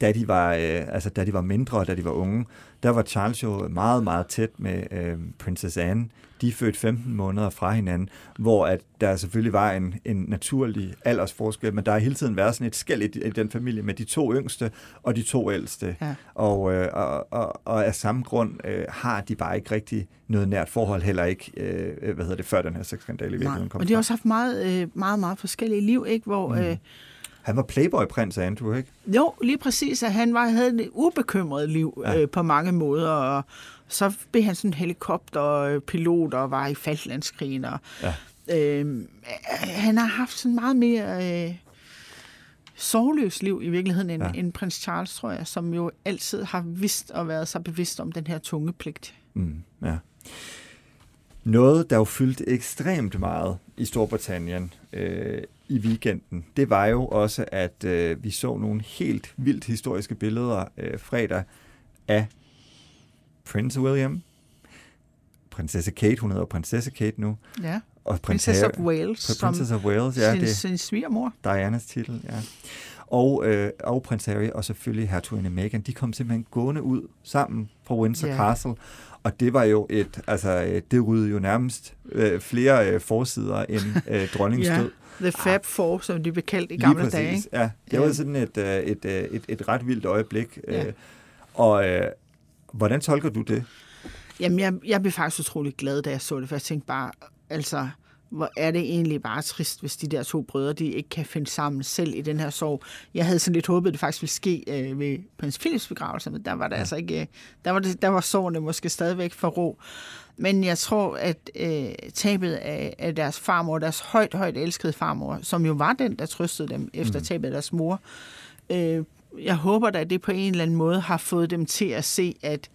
Da de var, øh, altså, da de var mindre, da de var unge, der var Charles jo meget, meget tæt med øh, Princess Anne. De er født 15 måneder fra hinanden, hvor at der selvfølgelig var en, en naturlig aldersforskel, men der har hele tiden været sådan et skæld i, i den familie med de to yngste og de to ældste. Ja. Og, øh, og, og, og af samme grund øh, har de bare ikke rigtig noget nært forhold, heller ikke, øh, hvad hedder det, før den her sexskandale i virkeligheden kom Og de har også haft meget, øh, meget, meget forskellige liv, ikke? Hvor... Mm. Øh, han var playboy-prins Andrew, ikke? Jo, lige præcis, at han var, havde et ubekymret liv ja. øh, på mange måder, og så blev han sådan en helikopterpilot og var i Falklandskrigen. Og, ja. øh, han har haft sådan meget mere øh, sorgløst liv i virkeligheden end, ja. end prins Charles, tror jeg, som jo altid har vidst og været så bevidst om den her tunge pligt. Mm, ja. Noget, der jo fyldte ekstremt meget i Storbritannien øh, i weekenden, det var jo også, at øh, vi så nogle helt vildt historiske billeder øh, fredag af Prince William, prinsesse Kate, hun hedder prinsesse Kate nu. Ja, og Princess of Wales. Princess of Wales, ja. Sin, det, sin svigermor. Dianas titel, ja. Og, øh, og prins Harry og selvfølgelig hertuginde Meghan, de kom simpelthen gående ud sammen fra Windsor yeah. Castle. Og det var jo et, altså øh, det ryddede jo nærmest øh, flere øh, forsider end øh, [laughs] dronningens yeah. død. The Fab Four, som de blev kaldt i gamle dage. Ikke? Ja, det var sådan et, øh, et, øh, et, et ret vildt øjeblik. Ja. Og øh, hvordan tolker du det? Jamen, jeg, jeg blev faktisk utrolig glad, da jeg så det, for jeg tænkte bare, altså, hvor er det egentlig bare trist, hvis de der to brødre, de ikke kan finde sammen selv i den her sorg. Jeg havde sådan lidt håbet, at det faktisk ville ske øh, ved prins Philips begravelse, men der var det ja. altså ikke, der var, det, der var sårene måske stadigvæk for ro. Men jeg tror, at øh, tabet af, af deres farmor, deres højt, højt elskede farmor, som jo var den, der trøstede dem efter mm. tabet af deres mor, øh, jeg håber da, at det på en eller anden måde har fået dem til at se, at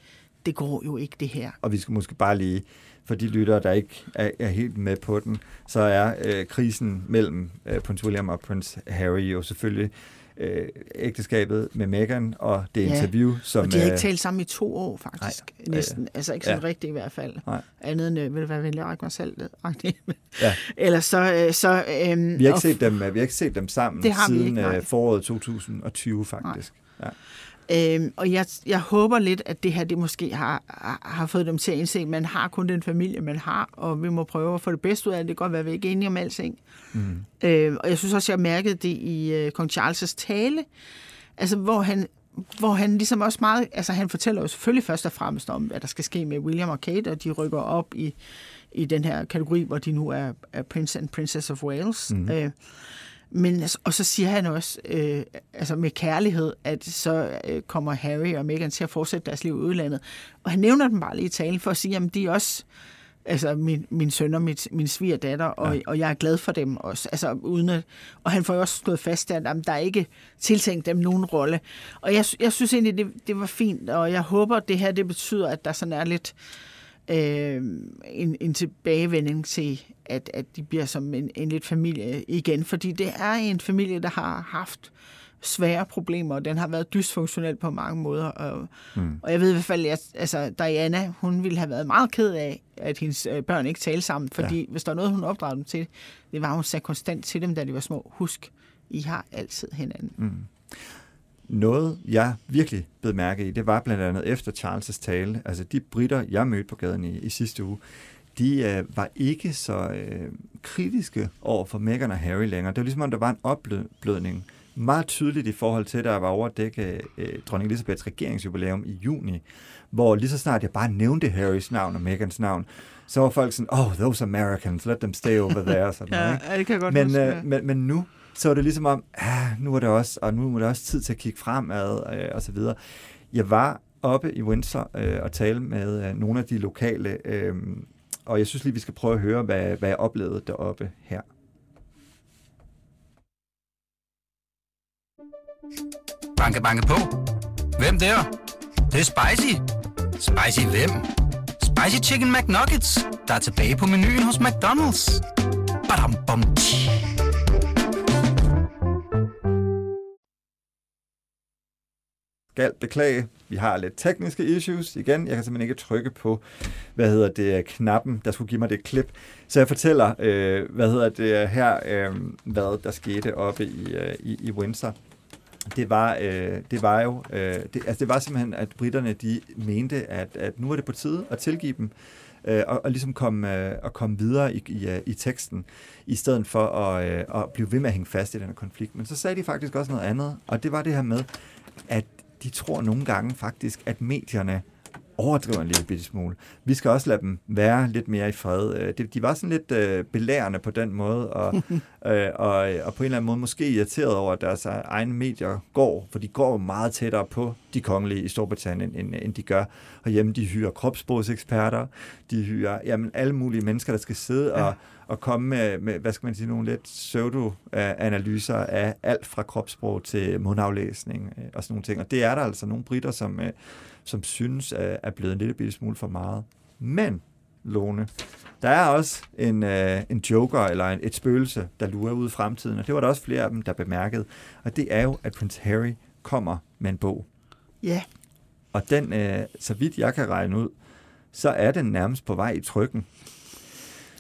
det går jo ikke det her. Og vi skal måske bare lige, for de lyttere, der ikke er, er helt med på den, så er øh, krisen mellem øh, prins William og prins Harry jo selvfølgelig øh, ægteskabet med Meghan og det Ja, interview, som... og de har ikke øh, talt sammen i to år, faktisk. Nej, Næsten. øh, altså ikke sådan ja. rigtigt i hvert fald. Nej. Andet end, øh, vil det være venlig at mig selv? Ja. [laughs] Ellers så... Øh, så øhm, Vi har, og- ikke set dem, vi har ikke set dem sammen Det har vi siden ikke, nej. øh, foråret 2020, faktisk. Ja. Øhm, og jeg, jeg håber lidt, at det her det måske har, har- fået dem til at indse, at man har kun den familie, man har, og vi må prøve at få det bedste ud af det. Det kan godt være, at vi ikke er enige om alting. Mm. Øh, og jeg synes også, jeg mærkede det i øh, kong Charles' tale, altså hvor han, hvor han ligesom også meget, altså han fortæller jo selvfølgelig først og fremmest om, hvad der skal ske med William og Kate, og de rykker op i, i den her kategori, hvor de nu er, er Prince and Princess of Wales. Mhm. Øh, men, altså- og så siger han også, øh, altså med kærlighed, at så øh, kommer Harry og Meghan til at fortsætte deres liv i udlandet. Og han nævner dem bare lige i talen for at sige, at de er også altså min, min søn og mit, min svigerdatter, og, ja. og jeg er glad for dem også. Altså, uden at, og han får jo også stået fast, at jamen, der er ikke tiltænkt dem nogen rolle. Og jeg, jeg synes egentlig, det, det var fint, og jeg håber, at det her det betyder, at der sådan er lidt øh, en, en tilbagevending til, at, at de bliver som en, en lidt familie igen. Fordi det er en familie, der har haft svære problemer, og den har været dysfunktionel på mange måder. Og, Mm. og jeg ved i hvert fald, at altså, Diana, hun ville have været meget ked af, at hendes øh, børn ikke talte sammen, fordi ja. hvis der er noget, hun opdragede dem til, det var, at hun sagde konstant til dem, da de var små, husk, I har altid hinanden. Mm. Noget, jeg virkelig blev mærke i, det var blandt andet efter Charles' tale. Altså de britter, jeg mødte på gaden i, i sidste uge, de øh, var ikke så øh, kritiske over for Meghan og Harry længere. Det var ligesom, om der var en opblødning. Meget tydeligt i forhold til, der var overdækket øh, dronning Elisabeths regeringsjubilæum i juni, hvor lige så snart jeg bare nævnte Harrys navn og Meghans navn, så var folk sådan, oh, those Americans, let them stay over there. Sådan [laughs] Ja, noget, ikke? ja, det kan jeg godt men, huske, øh, men, men nu, så var det ligesom om, ah, nu er det også, og nu er det også tid til at kigge fremad, øh, og så videre. Jeg var oppe i Windsor øh, og tale med øh, nogle af de lokale, øh, og jeg synes lige, vi skal prøve at høre, hvad, hvad jeg oplevede deroppe her. Banke, banke på. Hvem der? Det, det er spicy. Spicy hvem? Spicy Chicken McNuggets, der er tilbage på menuen hos McDonald's. Badum, bom, tji. Skal beklage. Vi har lidt tekniske issues igen. Jeg kan simpelthen ikke trykke på, hvad hedder det, knappen, der skulle give mig det klip. Så jeg fortæller, øh, hvad hedder det her, øh, hvad der skete oppe i, øh, i, i Windsor. Det var, øh, det var jo, øh, det, altså det var simpelthen, at britterne de mente, at, at nu er det på tide at tilgive dem, øh, og, og ligesom komme, øh, at komme videre i, i, øh, i teksten, i stedet for at, øh, at blive ved med at hænge fast i den her konflikt. Men så sagde de faktisk også noget andet, og det var det her med, at de tror nogle gange faktisk, at medierne overdriver en lille bitte smule. Vi skal også lade dem være lidt mere i fred. Øh, De var sådan lidt øh, belærende på den måde, og, [laughs] øh, og, og på en eller anden måde måske irriteret over, at deres egne medier går, for de går meget tættere på de kongelige i Storbritannien, end, end de gør. Og hjemme de hyrer kropssprogseksperter, de hyrer jamen, alle mulige mennesker, der skal sidde og, og komme med, med, hvad skal man sige, nogle lidt pseudo-analyser af alt fra kropssprog til mundaflæsning øh, og sådan nogle ting. Og det er der altså nogle britter, som, øh, som synes øh, er blevet en lille bitte smule for meget. Men, Lone, der er også en, øh, en joker eller en, et spøgelse, der lurer ud i fremtiden, og det var der også flere af dem, der bemærkede. Og det er jo, at prins Harry kommer med en bog. Ja, Og den, øh, så vidt jeg kan regne ud, så er den nærmest på vej i trykken.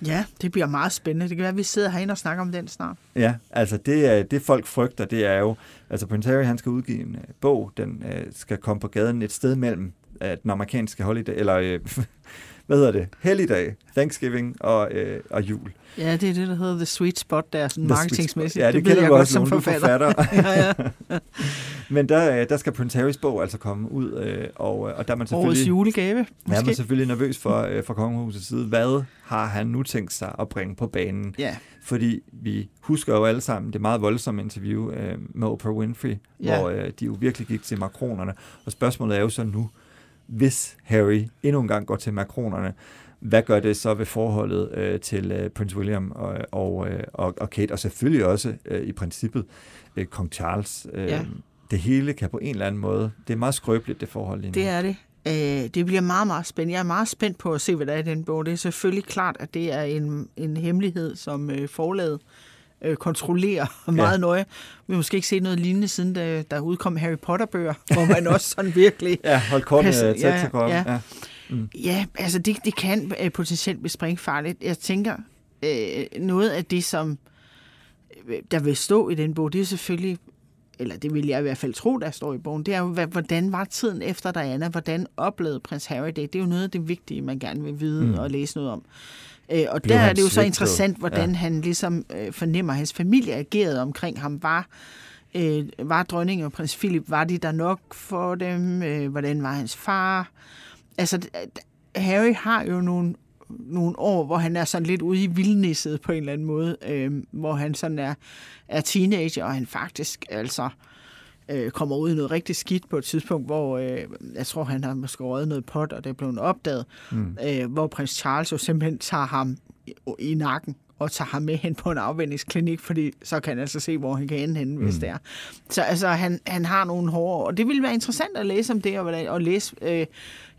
ja, det bliver meget spændende. Det kan være, at vi sidder herinde og snakker om den snart. Ja, altså det, er- det folk frygter, det er jo, altså Prince Harry han skal udgive en øh, bog, den øh, skal komme på gaden et sted mellem øh, den amerikanske holiday, eller øh, [laughs] hvad hedder det, helligdag, Thanksgiving og, øh, og jul. Ja, det er det, der hedder The Sweet Spot, der er sådan The marketingsmæssigt. Ja, det, ved kender jeg du også, som Lone, du er forfatter. [laughs] ja, ja. [laughs] Men der, øh, der skal Prince Harrys bog altså komme ud, øh, og, øh, og der er man selvfølgelig... Årets julegave, man er måske. selvfølgelig nervøs for, øh, fra kongehusets side. Hvad har han nu tænkt sig at bringe på banen? Ja. Fordi vi husker jo alle sammen det meget voldsomme interview øh, med Oprah Winfrey, Ja. hvor øh, de jo virkelig gik til makronerne. Og spørgsmålet er jo så nu, hvis Harry endnu en gang går til makronerne, hvad gør det så ved forholdet øh, til øh, Prince William og, og, øh, og, og Kate, og selvfølgelig også øh, i princippet øh, kong Charles. Øh, Ja. Det hele kan på en eller anden måde, det er meget skrøbeligt det forhold lige nu. Det er det. Øh, det bliver meget, meget spændende. Jeg er meget spændt på at se, hvad der er i den bog. Det er selvfølgelig klart, at det er en, en hemmelighed, som øh, forlaget øh, kontrollere [laughs] meget nøje. Vi har måske ikke set noget lignende, siden der, der udkom Harry Potter-bøger, [laughs] hvor man også sådan virkelig... Ja, hold kortene passer- tæt til kroppen. Ja, Ja. ja. Mm. ja altså det, det kan øh, potentielt blive springfarligt. Jeg tænker, øh, noget af det, som øh, der vil stå i den bog, det er selvfølgelig eller det vil jeg i hvert fald tro, der står i bogen, det er jo, hvordan var tiden efter Diana? Hvordan oplevede prins Harry det? Det er jo noget af det vigtige, man gerne vil vide Mm. mm. og læse noget om. Øh, og Blev der er det jo så interessant, hvordan Ja. han ligesom øh, fornemmer, at hans familie agerede omkring ham. Var, øh, var dronningen og prins Philip, var de der nok for dem? Øh, hvordan var hans far? Altså, Harry har jo nogle, nogle år, hvor han er sådan lidt ude i vildnisset på en eller anden måde, øh, hvor han sådan er, er teenager, og han faktisk altså øh, kommer ud i noget rigtig skidt på et tidspunkt, hvor øh, jeg tror, han har måske røget noget pot, og det er blevet opdaget, Mm. øh, hvor prins Charles jo simpelthen tager ham i, i nakken og tager ham med hen på en afvendingsklinik, fordi så kan han altså se, hvor han kan ende henne, mm. hvis det er. Så altså, han, han har nogle hårde, og det ville være interessant at læse om det, og, hvordan, og læse øh,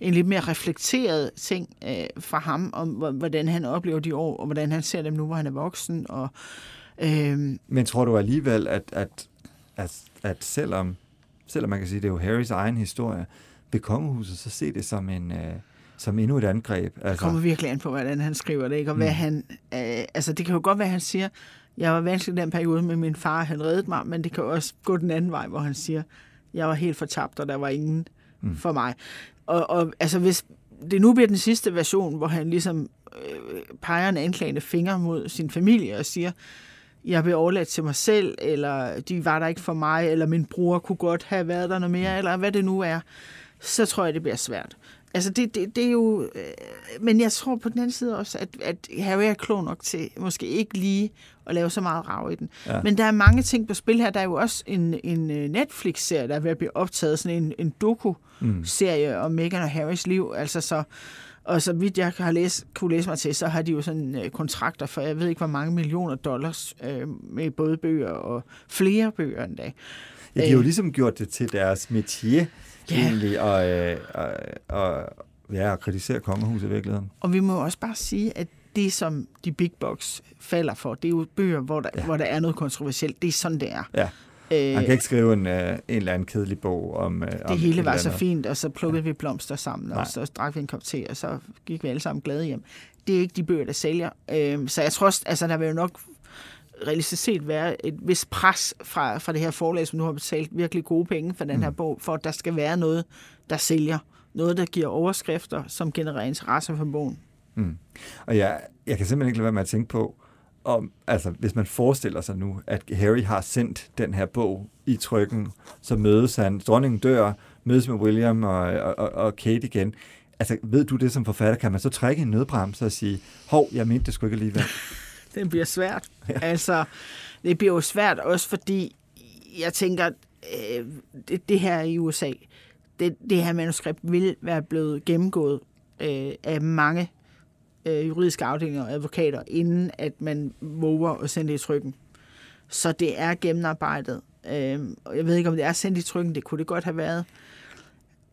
en lidt mere reflekteret ting øh, fra ham, om hvor- hvordan han oplever de år, og hvordan han ser dem nu, hvor han er voksen, og øh, Men tror du alligevel, at, at, at, at selvom, selvom man kan sige, at det er jo Harrys egen historie, vil kongehuset så se det som, en, øh, som endnu et angreb? Det kommer virkelig an på, hvordan han skriver det, ikke? Og Mm. hvad han, øh, altså det kan jo godt være, at han siger, jeg var vanskelig den periode med min far, han reddede mig, men det kan også gå den anden vej, hvor han siger, jeg var helt fortabt, og der var ingen Mm. mm. for mig. Og, og altså hvis det nu bliver den sidste version, hvor han ligesom øh, peger en anklagende finger mod sin familie og siger, jeg blev overladt til mig selv, eller de var der ikke for mig, eller min bror kunne godt have været der noget mere, eller hvad det nu er, så tror jeg, det bliver svært. Altså, det, det, det er jo... Øh, men jeg tror på den anden side også, at, at Harry er klog nok til måske ikke lige at lave så meget rav i den. Ja. Men der er mange ting på spil her. Der er jo også en, en øh, Netflix-serie, der er ved at blive optaget, sådan en, en doku-serie om Meghan og Harrys liv. Altså så... Og så vidt jeg har læst, kunne læse mig til, så har de jo sådan øh, kontrakter for, jeg ved ikke, hvor mange millioner dollars øh, med både bøger og flere bøger endda. Ja, de har jo Øh, ligesom gjort det til deres métier, Ja. egentlig, og, øh, og, og, ja, at kritisere kongehuset i virkeligheden. Og vi må også bare sige, at det, som de big box falder for, det er jo bøger, hvor der, ja. hvor der er noget kontroversielt. Det er sådan, det er. Ja. Øh, Han kan ikke skrive en, øh, en eller anden kedelig bog om... Øh, om det hele et var så fint, og så plukkede ja. vi blomster sammen, Nej. og så drak vi en kop te, og så gik vi alle sammen glade hjem. Det er ikke de bøger, der sælger. Øh, så jeg tror også, altså der vil jo nok realistisk set være et vis pres fra, fra det her forlag, som nu har betalt virkelig gode penge for den Mm. her bog, for at der skal være noget, der sælger. Noget, der giver overskrifter, som genererer interesse for bogen. Mm. Og jeg, jeg kan simpelthen ikke lade være med at tænke på, om, altså, hvis man forestiller sig nu, at Harry har sendt den her bog i trykken, så mødes han, dronningen dør, mødes med William og, og, og, Kate igen. Altså, ved du det som forfatter, kan man så trække en nødbremse og sige, hov, jeg mente det sgu ikke alligevel. [laughs] Det bliver svært. [laughs] Ja. Altså, det bliver jo svært også, fordi jeg tænker, øh, det, det her i USA, det, det her manuskript vil være blevet gennemgået øh, af mange øh, juridiske afdelinger og advokater, inden at man våger at sende det i trykken. Så det er gennemarbejdet. Øh, og jeg ved ikke, om det er sendt i trykken. Det kunne det godt have været.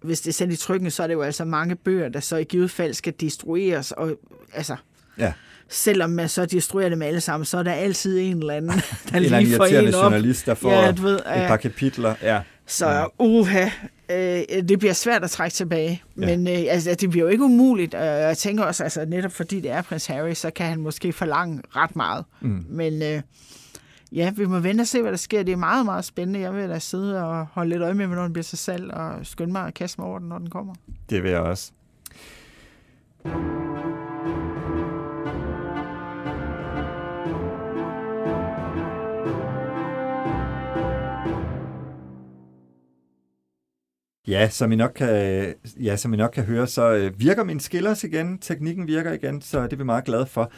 Hvis det er sendt i trykken, så er det jo altså mange bøger, der så i givet fald skal destrueres. Og altså, Ja. selvom man så destruerer dem alle sammen, så er der altid en eller anden, [laughs] der en lige får irriterende en op. journalist, der får ja, ved, et par kapitler. Ja. Så uha, øh, det bliver svært at trække tilbage. Ja. Men øh, altså, det bliver jo ikke umuligt. Og jeg tænker også, altså, netop fordi det er prins Harry, så kan han måske forlange ret meget. Mm. Men øh, ja, vi må vente og se, hvad der sker. Det er meget, meget spændende. Jeg vil da sidde og holde lidt øje med, hvornår den bliver sig salg, og skynde mig at kaste mig over den, når den kommer. Det vil jeg også. Ja, som I nok kan, ja, som I nok kan høre, så øh, virker min skillers igen. Teknikken virker igen, så det er vi meget glade for.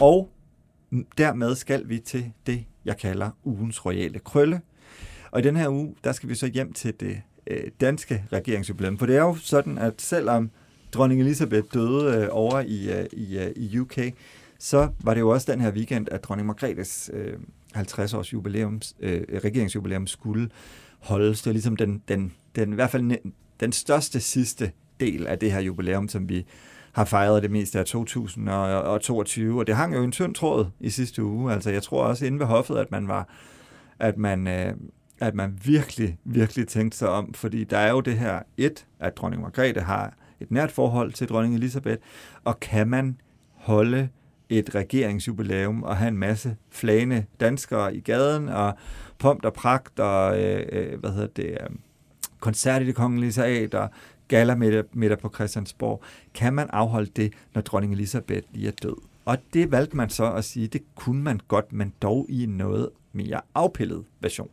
Og dermed skal vi til det, jeg kalder ugens royale krølle. Og i den her uge, der skal vi så hjem til det øh, danske regeringsjubilæum. For det er jo sådan, at selvom dronning Elisabeth døde øh, over i, øh, i, øh, i UK, så var det jo også den her weekend, at dronning Margrethes øh, 50-års jubilæums, øh, regeringsjubilæum skulle holdes. Det var ligesom den, den, den, i hvert fald den største sidste del af det her jubilæum, som vi har fejret det meste af 2022, og det hang jo en tynd tråd i sidste uge. Altså, jeg tror også inde ved hoffet, at man var, at man, øh, at man virkelig, virkelig tænkte sig om, fordi der er jo det her et, at dronning Margrethe har et nært forhold til dronning Elisabeth, og kan man holde et regeringsjubilæum og have en masse flagende danskere i gaden, og pomp og pragt, og øh, øh, hvad hedder det, øh, koncert i det kongelige teater, gala middag på Christiansborg. Kan man afholde det, når dronning Elisabeth lige er død? Og det valgte man så at sige, det kunne man godt, men dog i en noget mere afpillet version.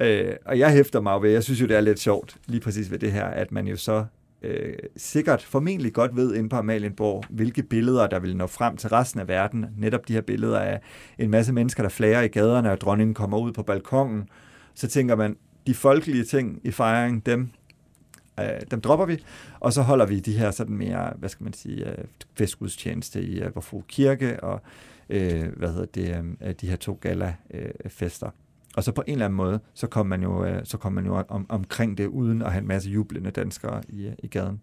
Øh, og jeg hæfter mig ved, jeg synes jo, det er lidt sjovt, lige præcis ved det her, at man jo så øh, sikkert formentlig godt ved inde på Amalienborg, hvilke billeder, der vil nå frem til resten af verden. Netop de her billeder af en masse mennesker, der flager i gaderne, og dronningen kommer ud på balkongen. Så tænker man, de folkelige ting i fejringen, dem, øh, dem dropper vi, og så holder vi de her sådan mere, hvad skal man sige, øh, festgudstjeneste i øh, Vorfru Kirke, og øh, hvad hedder det, øh, øh de her to gala-fester. Øh, og så på en eller anden måde, så kom man jo, øh, så kom man jo om, omkring det, uden at have en masse jublende danskere i, øh, i gaden.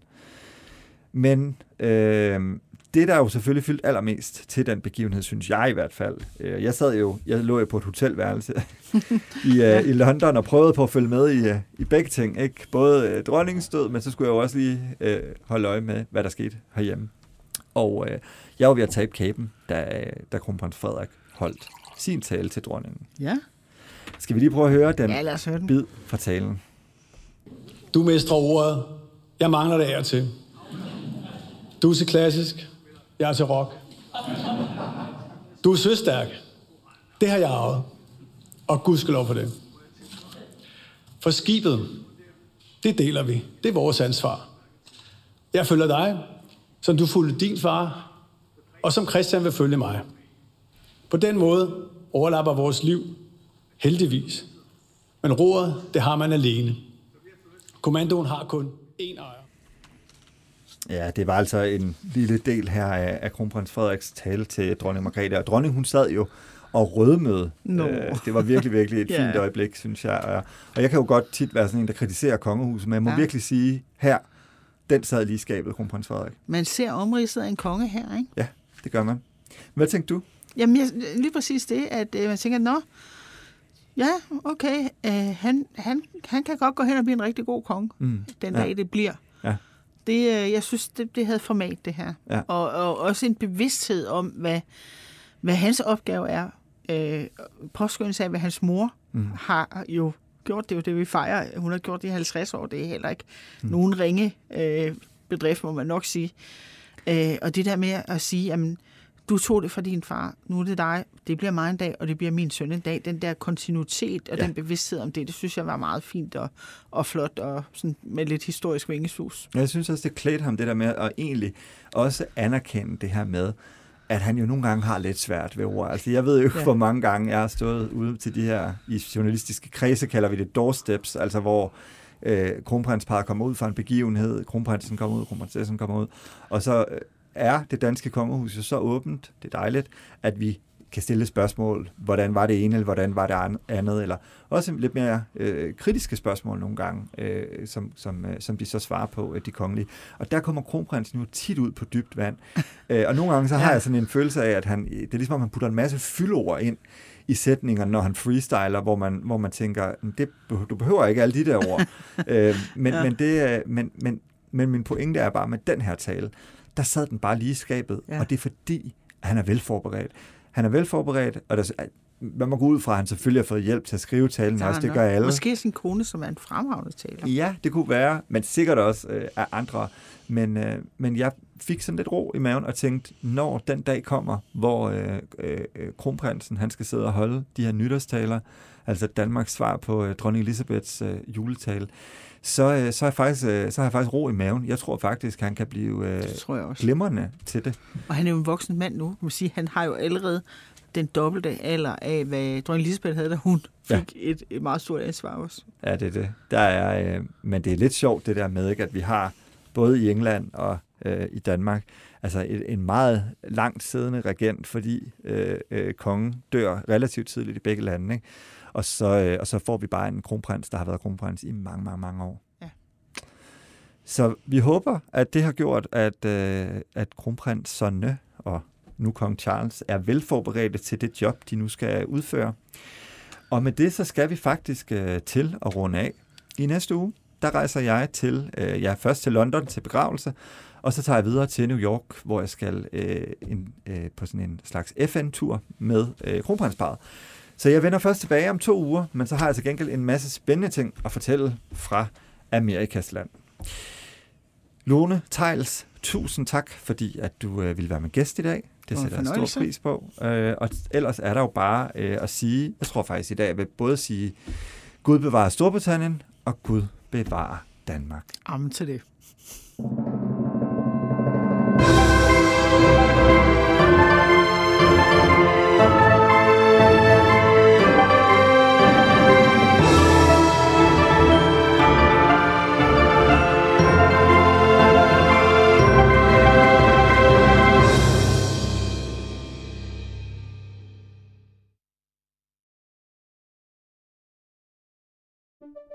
Men øh, det, der jo selvfølgelig fyldt allermest til den begivenhed, synes jeg i hvert fald. Øh, jeg sad jo, jeg lå jo på et hotelværelse [laughs] i, øh, i London og prøvede på at følge med i, øh, i begge ting. Ikke? Både dronningens død, men så skulle jeg jo også lige øh, holde øje med, hvad der skete herhjemme. Og øh, jeg var ved at tabe kæben, da, da kronprins Frederik holdt sin tale til dronningen. Ja. Skal vi lige prøve at høre den, ja, høre den. bid fra talen? Du mestrer ordet. Jeg mangler det her til. Du er til klassisk. Jeg er til rock. Du er søstærk. Det har jeg arvet. Og Gud skal lov for det. For skibet, det deler vi. Det er vores ansvar. Jeg følger dig, som du fulgte din far, og som Christian vil følge mig. På den måde overlapper vores liv Heldigvis. Men roret, det har man alene. Kommandoen har kun én ejer. Ja, det var altså en lille del her af, af kronprins Frederiks tale til dronning Margrethe. Og dronning, hun sad jo og rødmøde. No. Øh, det var virkelig, virkelig et [laughs] yeah. fint øjeblik, synes jeg. Og, og jeg kan jo godt tit være sådan en, der kritiserer kongehuset, men jeg må ja. virkelig sige, her, den sad lige skabet, kronprins Frederik. Man ser omridset af en konge her, ikke? Ja, det gør man. Hvad tænkte du? Jamen, jeg, lige præcis det, at øh, man tænker, nå, Ja, okay. Uh, han, han, han kan godt gå hen og blive en rigtig god konge, mm. den dag ja. det bliver. Det, uh, jeg synes, det, det havde format, det her. Ja. Og, og også en bevidsthed om, hvad, hvad hans opgave er. Uh, påskyndelse af, hvad hans mor mm. har jo gjort. Det er jo det, vi fejrer. Hun har gjort det i 50 år. Det er heller ikke mm. nogen ringe uh, bedrift, må man nok sige. Uh, og det der med at sige, jamen, du tog det fra din far, nu er det dig, det bliver mig en dag, og det bliver min søn en dag. Den der kontinuitet og ja. den bevidsthed om det, det synes jeg var meget fint og, og flot og sådan med lidt historisk vingesus. Jeg synes også, det klædte ham det der med at egentlig også anerkende det her med, at han jo nogle gange har lidt svært ved ord. Altså, jeg ved jo ja. hvor mange gange jeg har stået ude til de her, i journalistiske kredse kalder vi det doorsteps, altså hvor øh, kronprinsparet kommer ud fra en begivenhed, kronprinsen kommer ud, kronprinsessen kommer ud, og så øh, er det danske kongehus jo så åbent, det er dejligt, at vi kan stille spørgsmål, hvordan var det ene, eller hvordan var det andet, eller også lidt mere øh, kritiske spørgsmål nogle gange, øh, som, som, øh, som de så svarer på, øh, de kongelige. Og der kommer kronprinsen jo tit ud på dybt vand. [laughs] øh, og nogle gange så har ja. jeg sådan en følelse af, at han, det er ligesom, at han putter en masse fyldord ind i sætninger, når han freestyler, hvor man, hvor man tænker, det, du behøver ikke alle de der ord. [laughs] øh, men, ja. men, det, øh, men, men, men min pointe er bare med den her tale, der sad den bare lige i skabet, ja. og det er fordi, at han er velforberedt. Han er velforberedt, og der, man må gå ud fra, at han selvfølgelig har fået hjælp til at skrive talen også, det gør alle. Måske sin kone, som er en fremragende taler. Ja, det kunne være, men sikkert også øh, af andre. Men, øh, men jeg fik sådan lidt ro i maven og tænkte, når den dag kommer, hvor øh, øh, kronprinsen han skal sidde og holde de her nytårstaler, altså Danmarks svar på øh, dronning Elisabeths øh, juletale, så, øh, så, er faktisk, øh, så har jeg faktisk ro i maven. Jeg tror faktisk, han kan blive øh, tror jeg også. glimrende til det. Og han er jo en voksen mand nu. Man sige, han har jo allerede den dobbelte alder af, hvad dronning Elisabeth havde, da hun fik ja. et, et meget stort ansvar også. Ja, det er det. Der er, øh, men det er lidt sjovt det der med, ikke, at vi har både i England og øh, i Danmark, altså et, en meget langt siddende regent, fordi øh, øh, kongen dør relativt tidligt i begge lande. Ikke? Og så, øh, og så får vi bare en kronprins, der har været kronprins i mange, mange, mange år. Ja. Så vi håber, at det har gjort, at, øh, at kronprins Sonne og nu kong Charles er velforberedte til det job, de nu skal udføre. Og med det, så skal vi faktisk øh, til at runde af. I næste uge, der rejser jeg til, øh, jeg er først til London til begravelse, og så tager jeg videre til New York, hvor jeg skal øh, en, øh, på sådan en slags FN-tur med øh, kronprinsparet. Så jeg vender først tilbage om to uger, men så har jeg til gengæld en masse spændende ting at fortælle fra Amerikas land. Lone Tejls, tusind tak, fordi at du øh, ville være med gæst i dag. Det sætter jeg stor pris på. Øh, og ellers er der jo bare øh, at sige, jeg tror faktisk i dag, jeg vil både sige, Gud bevarer Storbritannien, og Gud bevarer Danmark. Amen til det.